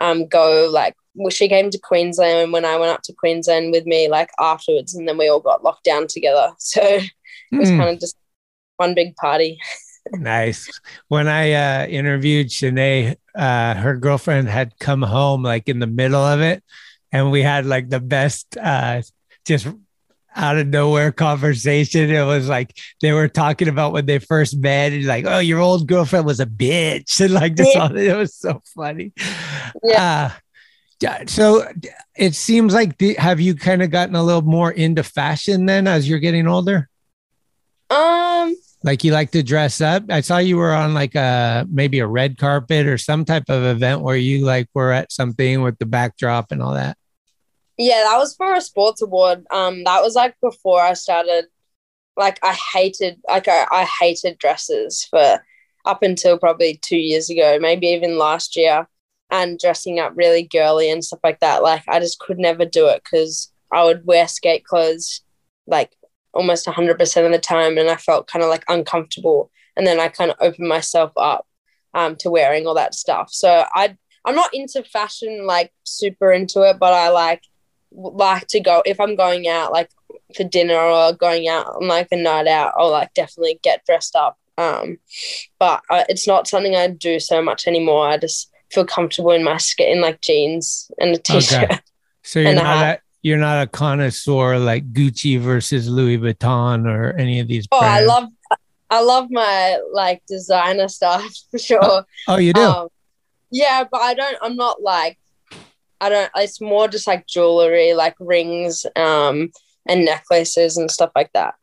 um go like well, she came to Queensland when I went up to Queensland with me like afterwards and then we all got locked down together. *laughs* So it was
Mm.
kind of just one big party. *laughs*
Nice. When I uh, interviewed Shanae, uh, her girlfriend had come home like in the middle of it, and we had like the best, uh, just out of nowhere conversation. It was like they were talking about when they first met, and like, oh, your old girlfriend was a bitch, *laughs* and like just all, it was so funny. Yeah. Uh, so it seems like the, have you kind of gotten a little more into fashion then as you're getting older?
Um
Like you like to dress up. I saw you were on like a maybe a red carpet or some type of event where you like were at something with the backdrop and all that.
Yeah, that was for a sports award. Um, that was like before I started. Like I hated, like I, I hated dresses for up until probably two years ago, maybe even last year, and dressing up really girly and stuff like that. Like I just could never do it because I would wear skate clothes like almost hundred percent of the time, and I felt kind of like uncomfortable. And then I kind of opened myself up um, to wearing all that stuff. So I, I'm not into fashion like super into it, but I like like to go if I'm going out like for dinner or going out on like a night out, I'll like definitely get dressed up. Um, but uh, it's not something I do so much anymore. I just feel comfortable in my skin, in like jeans and a t-shirt.
Okay. So you're
And a
not
hat.
You're not a connoisseur like Gucci versus Louis Vuitton or any of these.
Oh, I love, I love my like designer stuff *laughs* for sure.
Oh, you do?
Um, yeah, but I don't. I'm not like. I don't. It's more just like jewelry, like rings, um, and necklaces and stuff like that.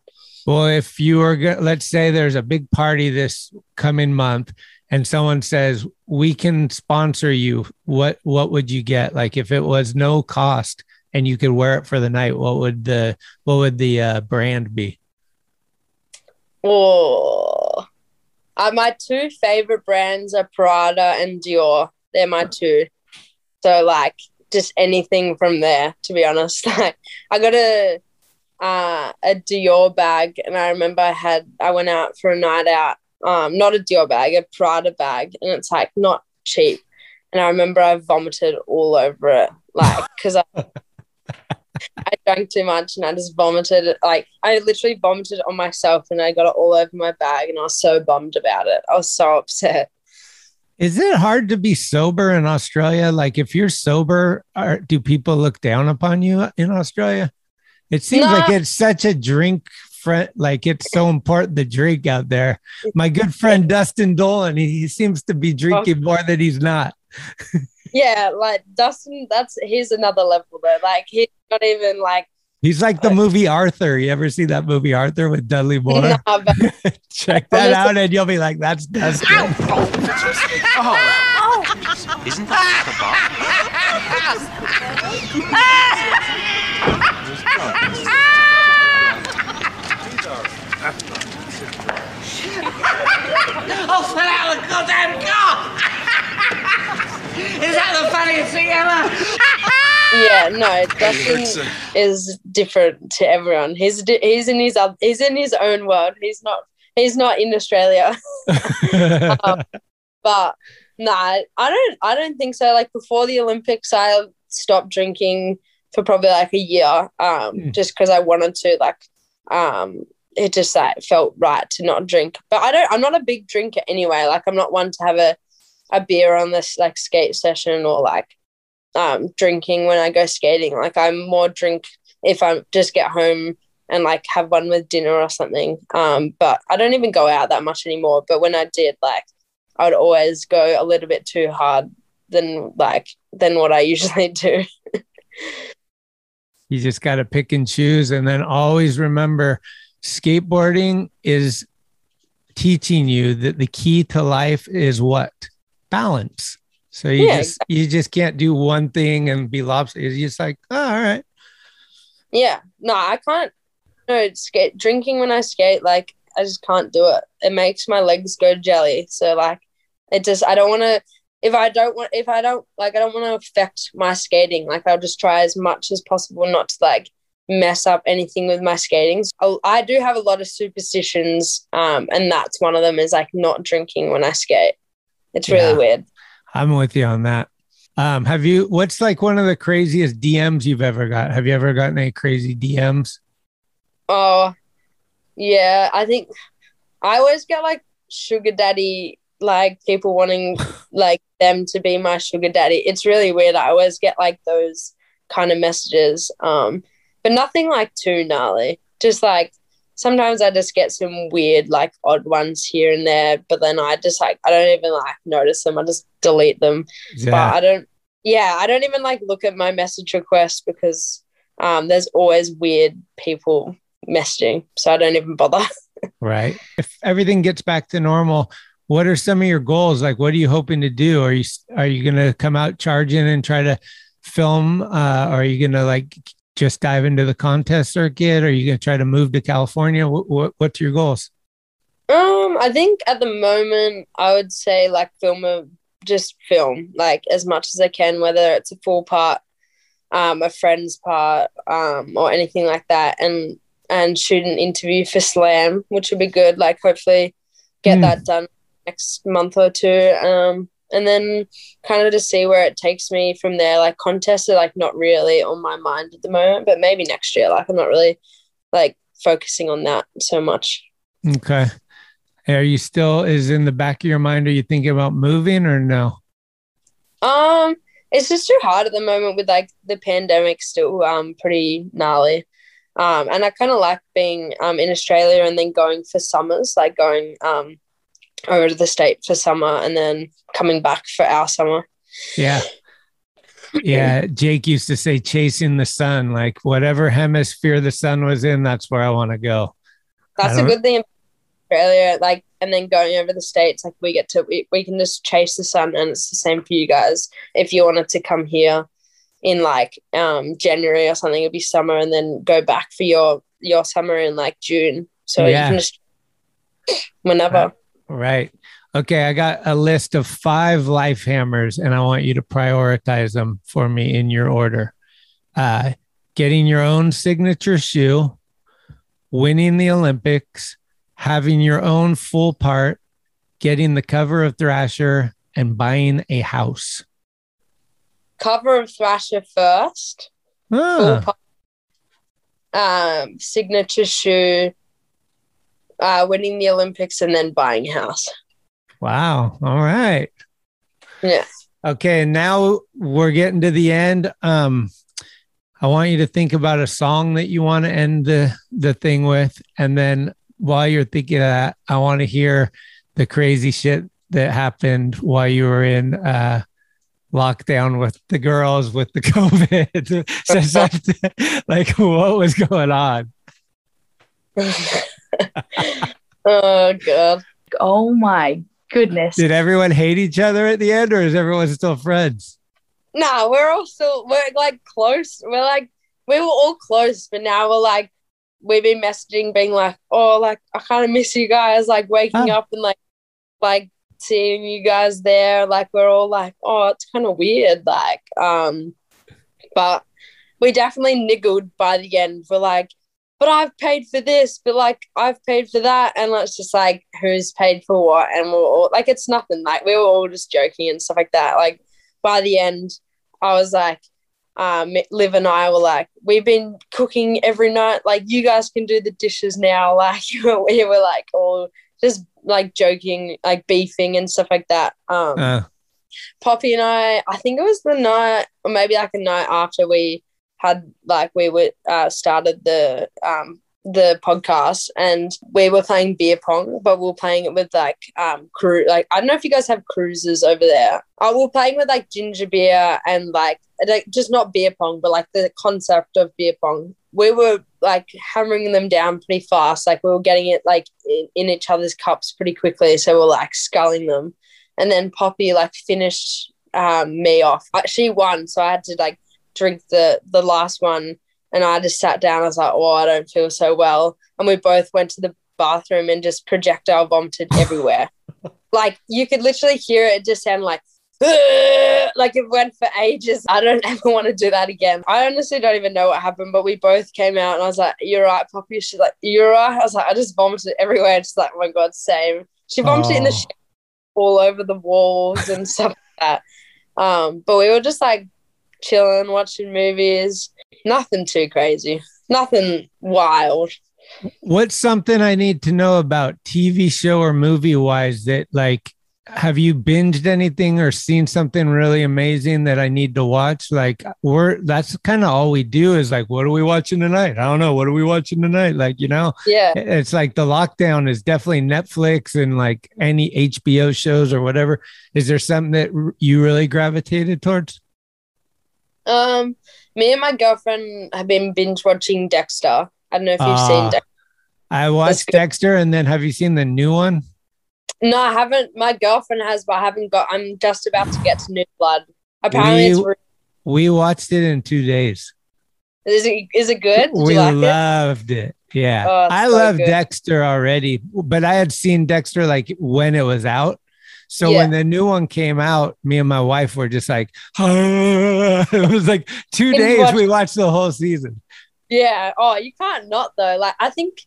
Well, if you were, go- let's say there's a big party this coming month, and someone says we can sponsor you, what what would you get? Like if it was no cost and you could wear it for the night, what would the what would the uh, brand be?
Oh, uh, my two favorite brands are Prada and Dior. They're my two. So like just anything from there, to be honest. *laughs* Like I got a uh, a Dior bag, and I remember I had I went out for a night out. Um, not a Dior bag, a Prada bag, and it's like not cheap. And I remember I vomited all over it, like because I. *laughs* I drank too much and I just vomited. Like I literally vomited on myself and I got it all over my bag and I was so bummed about it. I was so upset.
Is it hard to be sober in Australia? Like if you're sober, are, do people look down upon you in Australia? It seems
No.
like it's such a drink friend, like it's so important to drink out there. My good friend *laughs* Dustin Dollin, he, he seems to be drinking oh. more than he's not. *laughs*
Yeah, like Dustin, that's he's another level though. Like he's not even like
He's like the uh, movie Arthur. You ever see that movie Arthur with Dudley *laughs* Moore?
nah, but *laughs*
Check that out, and you'll be like, "That's Dustin."
Oh, *laughs* isn't that
Oh, fell out of the goddamn car! Is that the funniest thing ever?
yeah, no, Dustin is different to everyone. He's he's in his oth- he's in his own world. He's not he's not in Australia. *laughs* um, but nah, I don't I don't think so. Like before the Olympics, I stopped drinking for probably like a year, um, just because I wanted to. Like, um, it just like felt right to not drink. But I don't. I'm not a big drinker anyway. Like, I'm not one to have a a beer on this like skate session or like um drinking when I go skating. Like, I'm more drink if I just get home and like have one with dinner or something. Um, but I don't even go out that much anymore. But when I did, like, I would always go a little bit too hard than like than what I *laughs* usually do.
You just got to pick and choose. And then always remember skateboarding is teaching you that the key to life is what? Balance. So you
Yeah,
just you just can't do one thing and be lopsided. It's just like, oh, all right.
Yeah, no, I can't. No, skate drinking when I skate, like I just can't do it. It makes my legs go jelly. So like, it just I don't want to. If I don't want, if I don't like, I don't want to affect my skating. Like I'll just try as much as possible not to like mess up anything with my skating. So I do have a lot of superstitions, um, and that's one of them is like not drinking when I skate. It's really
Yeah.
weird.
I'm with you on that. Um, have you? What's like one of the craziest DMs you've ever got? Have you ever gotten any crazy DMs?
Oh, yeah. I think I always get like sugar daddy, like people wanting *laughs* like them to be my sugar daddy. It's really weird. I always get like those kind of messages. Um, but nothing like too gnarly. Just like sometimes I just get some weird, like odd ones here and there. But then I just like I don't even like notice them. I just delete them.
Yeah.
But I don't. Yeah, I don't even like look at my message requests because um, there's always weird people messaging, so I don't even bother. *laughs*
Right. If everything gets back to normal, what are some of your goals? Like, what are you hoping to do? Are you are you gonna come out charging and try to film? Uh, are you gonna like just dive into the contest circuit? Are you gonna try to move to California? What, what what's your goals?
Um, I think at the moment I would say like film a just film like as much as I can, whether it's a full part, um, a friend's part, um, or anything like that, and and shoot an interview for Slam, which would be good. Like hopefully get
Hmm.
that done next month or two. Um, and then kind of to see where it takes me from there. Like contests are like not really on my mind at the moment, but maybe next year. Like I'm not really like focusing on that so much.
Okay. Are you still is in the back of your mind? Are you thinking about moving or no?
Um, it's just too hard at the moment with like the pandemic still um pretty gnarly. Um, and I kind of like being um in Australia and then going for summers, like going um over to the state for summer and then coming back for our summer.
Yeah. Yeah. Jake used to say chasing the sun, like whatever hemisphere the sun was in, that's where I want to go.
That's a good thing Australia, like and then going over the states, like we get to we, we can just chase the sun and it's the same for you guys. If you wanted to come here in like um January or something, it'd be summer and then go back for your your summer in like June. So
Yeah.
you can just whenever.
Right. Okay. I got a list of five life hammers and I want you to prioritize them for me in your order. Uh, getting your own signature shoe, winning the Olympics, having your own full part, getting the cover of Thrasher, and buying a house.
Cover of Thrasher first.
Ah,
Full pa- um signature shoe, uh winning the Olympics and then buying a house.
wow. All right.
Yeah.
Okay, now we're getting to the end. Um, I want you to think about a song that you want to end the the thing with, and then while you're thinking of that, I want to hear the crazy shit that happened while you were in uh, lockdown with the girls with the *laughs* COVID. *laughs* So like, what was going on? *laughs*
oh god.
Oh my goodness.
Did everyone hate each other at the end, or is everyone still friends?
Nah, we're all still we're like close. We're like we were all close, but now we're like we've been messaging being like, oh like I kinda miss you guys, like waking
Oh.
up and like like seeing you guys there. Like we're all like, oh, it's kinda weird, like um but we definitely niggled by the end. We're like, but I've paid for this, but like I've paid for that, and it's just like who's paid for what, and we're all like it's nothing. Like we were all just joking and stuff like that. Like by the end, I was like, um, Liv and I were like, we've been cooking every night. Like you guys can do the dishes now. *laughs* Like we were like all just like joking, like beefing and stuff like that. Um,
Uh,
Poppy and I, I think it was the night, or maybe like a night after we had like we were uh, started the um the podcast and we were playing beer pong, but we were playing it with like um crew like I don't know if you guys have cruises over there. Uh, we were playing with like ginger beer and like like just not beer pong, but like the concept of beer pong. We were like hammering them down pretty fast. Like we were getting it like in, in each other's cups pretty quickly. So we're like sculling them and then Poppy like finished um, me off. She won, so I had to like drink the the last one, and I just sat down. I was like, "Oh, I don't feel so well," and we both went to the bathroom and just projectile vomited *laughs* everywhere. like you could literally hear it. Just sound like. Like it went for ages. I don't *laughs* ever want to do that again. I honestly don't even know what happened, but we both came out and I was like, You're right, Poppy. She's like, You're right. I was like, I just vomited everywhere. She's like, Oh my God, same. She vomited in the
Oh.
all over the walls and *laughs* stuff like that. Um, but we were just like chilling, watching movies. Nothing too crazy. Nothing wild.
What's something I need to know about TV show or movie wise that like have you binged anything or seen something really amazing that I need to watch? Like we're that's kind of all we do is like, what are we watching tonight? I don't know. What are we watching tonight? Like, you know,
Yeah.
it's like the lockdown is definitely Netflix and like any HBO shows or whatever. Is there something that you really gravitated towards?
Um, me and my girlfriend have been binge watching Dexter. I don't know if you've
Ah.
seen Dexter.
I watched Dexter and then have you seen the new one?
No, I haven't. My girlfriend has, but I haven't got. I'm just about to get to New Blood. Apparently, it's
We- We watched it in two days.
is it is it good? Did
we
you like
loved it. Yeah.
Oh,
I
so
love. Dexter already, but I had seen Dexter like when it was out. So
Yeah.
when the new one came out, me and my wife were just like, *laughs* it was like two days.
watch-
We watched the whole season.
Yeah. Oh, you can't not though. Like I think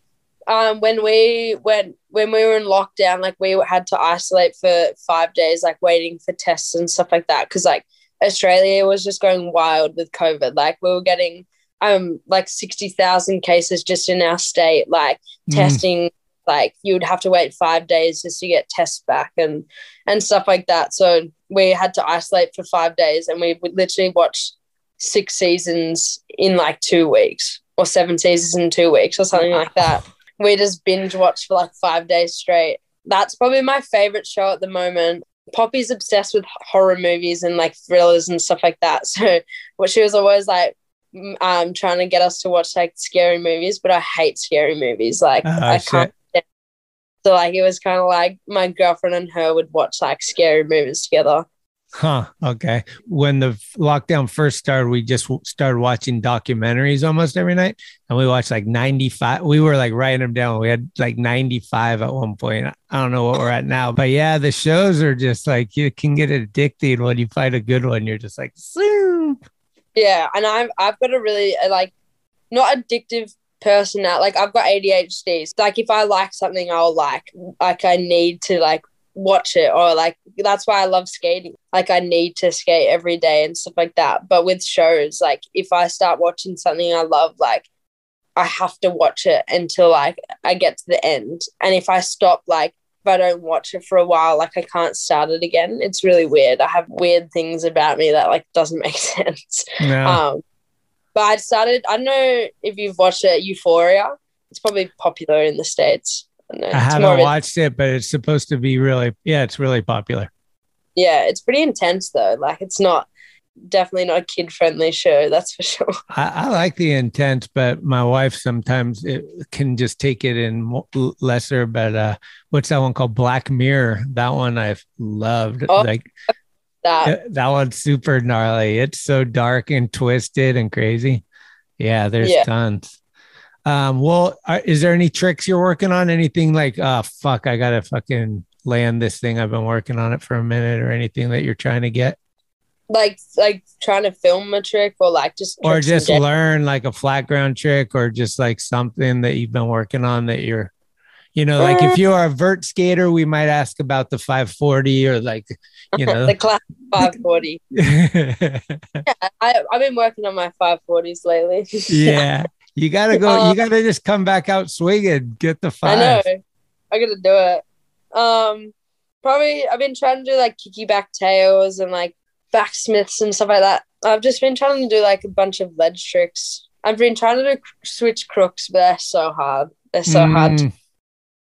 um when we went when we were in lockdown, like we had to isolate for five days, like waiting for tests and stuff like that. Cause like Australia was just going wild with COVID. Like we were getting um like sixty thousand cases just in our state, like
Mm.
testing like you would have to wait five days just to get tests back and and stuff like that. So we had to isolate for five days and we would literally watch six seasons in like two weeks or seven seasons in two weeks or something like that. We just binge watch for like five days straight. That's probably my favorite show at the moment. Poppy's obsessed with horror movies and like thrillers and stuff like that. *laughs* So what she was always like um trying to get us to watch like scary movies, but I hate scary movies. Like
Oh,
I
shit.
can't so like it was kind of like my girlfriend and her would watch like scary movies together.
Huh. Okay. When the lockdown first started, we just w- started watching documentaries almost every night. And we watched like 95. We were like writing them down. We had like 95 at one point. I don't know what we're at now. But yeah, the shows are just like you can get addicted when you find a good one. You're just like, "Zoom."
Yeah, and I've I've got a really like not addictive person now. Like I've got ADHD. So, like if I like something, I'll like like I need to like watch it or like that's why I love skating. Like I need to skate every day and stuff like that. But with shows, like if I start watching something I love, like I have to watch it until like I get to the end. And if I stop, like if I don't watch it for a while, like I can't start it again. It's really weird. I have weird things about me that like doesn't *laughs* make sense.
No.
Um, but I started. I don't know if you've watched it, Euphoria. It's probably popular in the states. I,
I haven't watched it, but it's supposed to be really, yeah, it's really popular.
yeah, it's pretty intense though. Like it's not definitely not a kid friendly show. That's for *laughs* sure.
I, I like the intense, but my wife sometimes it can just take it in lesser. But uh, what's that one called? Black Mirror. That one I've loved.
Oh,
like
That
Yeah, that one's super gnarly. It's so dark and twisted and crazy. Yeah, there's
Yeah.
tons. Um, well, are, is there any tricks you're working on? Anything like, oh fuck, I gotta fucking land this thing. I've been working on it for a minute, or anything that you're trying to get,
like like trying to film a trick or like just
or just learn like a flat ground trick, or just like something that you've been working on that you're, you know, like if you are a vert skater, we might ask about the 540 or like, *laughs* you know,
the class 540. *laughs* yeah, I I've been working on my 540s lately. *laughs*
yeah. You gotta go.
Uh,
you gotta just come back out swinging. Get the five.
I know. I gotta do it. Um, probably I've been trying to do like kicky back tails and like backsmiths and stuff like that. I've just been trying to do like a bunch of ledge tricks. I've been trying to do switch crooks, but they're so hard. They're so hard.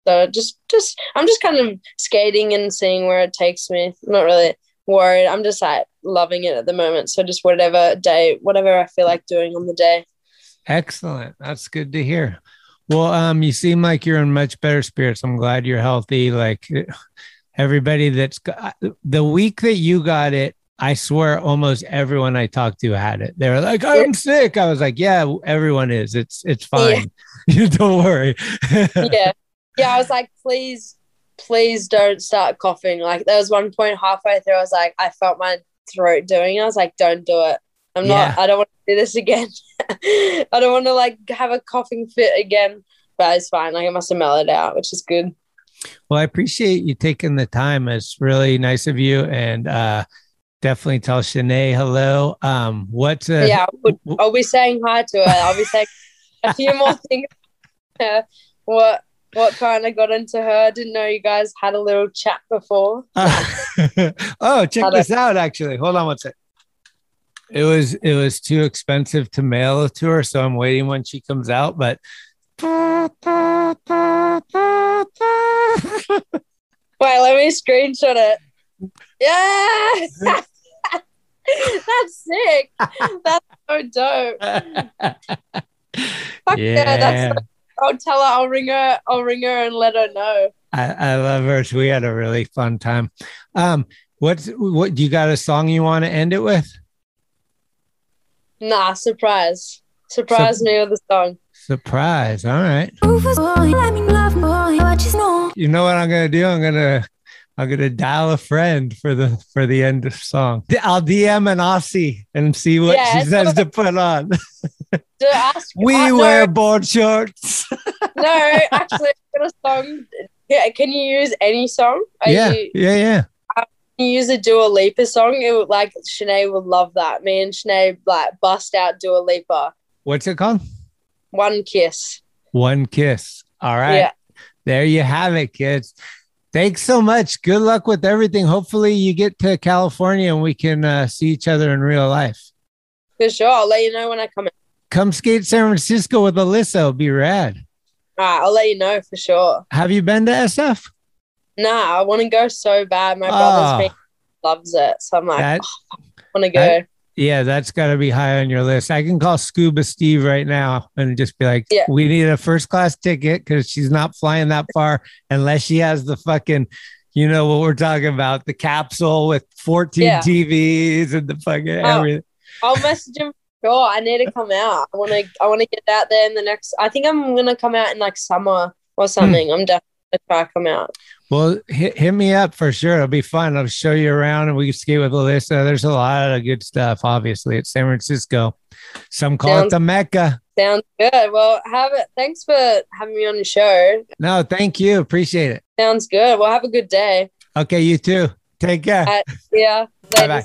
So just, just I'm just kind of skating and seeing where it takes me. I'm not really worried. I'm just like loving it at the moment. So just whatever day, whatever I feel like doing on the day.
Excellent. That's good to hear. Well, um, you seem like you're in much better spirits. I'm glad you're healthy. Like *laughs* everybody that's got the week that you got it, I swear almost everyone I talked to had it. They were like, I'm sick. I was like, Yeah, everyone is. It's it's fine. You *laughs* don't worry.
yeah. *laughs* Yeah. I was like, please, please don't start coughing. Like there was one point halfway through, I was like, I felt my throat doing. I was like, don't do it. I'm not,
Yeah.
I don't want to do this *laughs* again. I don't want to like have a coughing fit again. But it's fine. Like I must have mellowed out, which is good.
Well, I appreciate you taking the time. It's really nice of you, and uh, definitely tell Shanae hello. Um, what? Uh,
yeah, I'll, I'll be saying hi to her. I'll be saying a few *laughs* more things. Uh, *laughs* what what kind of got into her? Didn't know you guys had a little chat before. *laughs*
oh, check
Had
this
a-
out. Actually, hold on one sec. It was it was too expensive to mail it to her, so I'm waiting when she comes out. But *laughs*
Wait, let me screenshot it. Yeah, *laughs* that's sick. That's so dope. Fuck yeah, that's. So, I'll tell her. I'll ring her. I'll ring her and let her know.
I, I love her. We had a really fun time. Um, what's what? Do you got a song you want to end it with?
Nah, surprise. Surprise
Sup-
me with a song.
Surprise! All right. You know what I'm gonna do? I'm gonna I'm gonna dial a friend for the for the end of song. I'll DM an Aussie and see what
Yeah,
she says to put on.
To ask, *laughs*
we
uh,
wear
no,
board shorts. *laughs*
no, actually, I've got a song. Yeah, can you use any song? Are
yeah,
you,
yeah, yeah.
can you use a Dua Lipa song? It would like Shanae would love that. Me and Shanae like bust out Dua Lipa.
What's it called?
One kiss.
One kiss. All right.
Yeah.
There you have it, kids. Thanks so much. Good luck with everything. Hopefully, you get to California and we can uh, see each other in real life.
For sure. I'll let you know when I come in.
Come skate San Francisco with Alyssa. It'll be rad.
All right, I'll let you know for sure.
Have you been to SF?
Nah, I want to go so bad. My brother's been loves it. So I'm like,
That-
oh, I want to go.
that- Yeah, that's got to be high on your list. I can call Scuba Steve right now and just be like,
Yeah.
we need a first class ticket because she's not flying that far unless she has the fucking, you know what we're talking about, the capsule with 14
Yeah.
TVs and the fucking
Oh.
everything.
I'll message him. Sure, I need to come out. I want to. I want to get out there in the next. I think I'm gonna come out in like summer or
Hmm.
something. I'm definitely gonna try to come out.
Well, hit, hit me up for sure. It'll be fun. I'll show you around and we can skate with Alyssa. There's a lot of good stuff, obviously, at San Francisco. Some call it the Mecca.
Sounds good. Well, have it. Thanks for having me on the show.
No, thank you. Appreciate it.
Sounds good. Well, have a good day.
Okay, you too. Take care.
Uh, yeah.
Bye bye.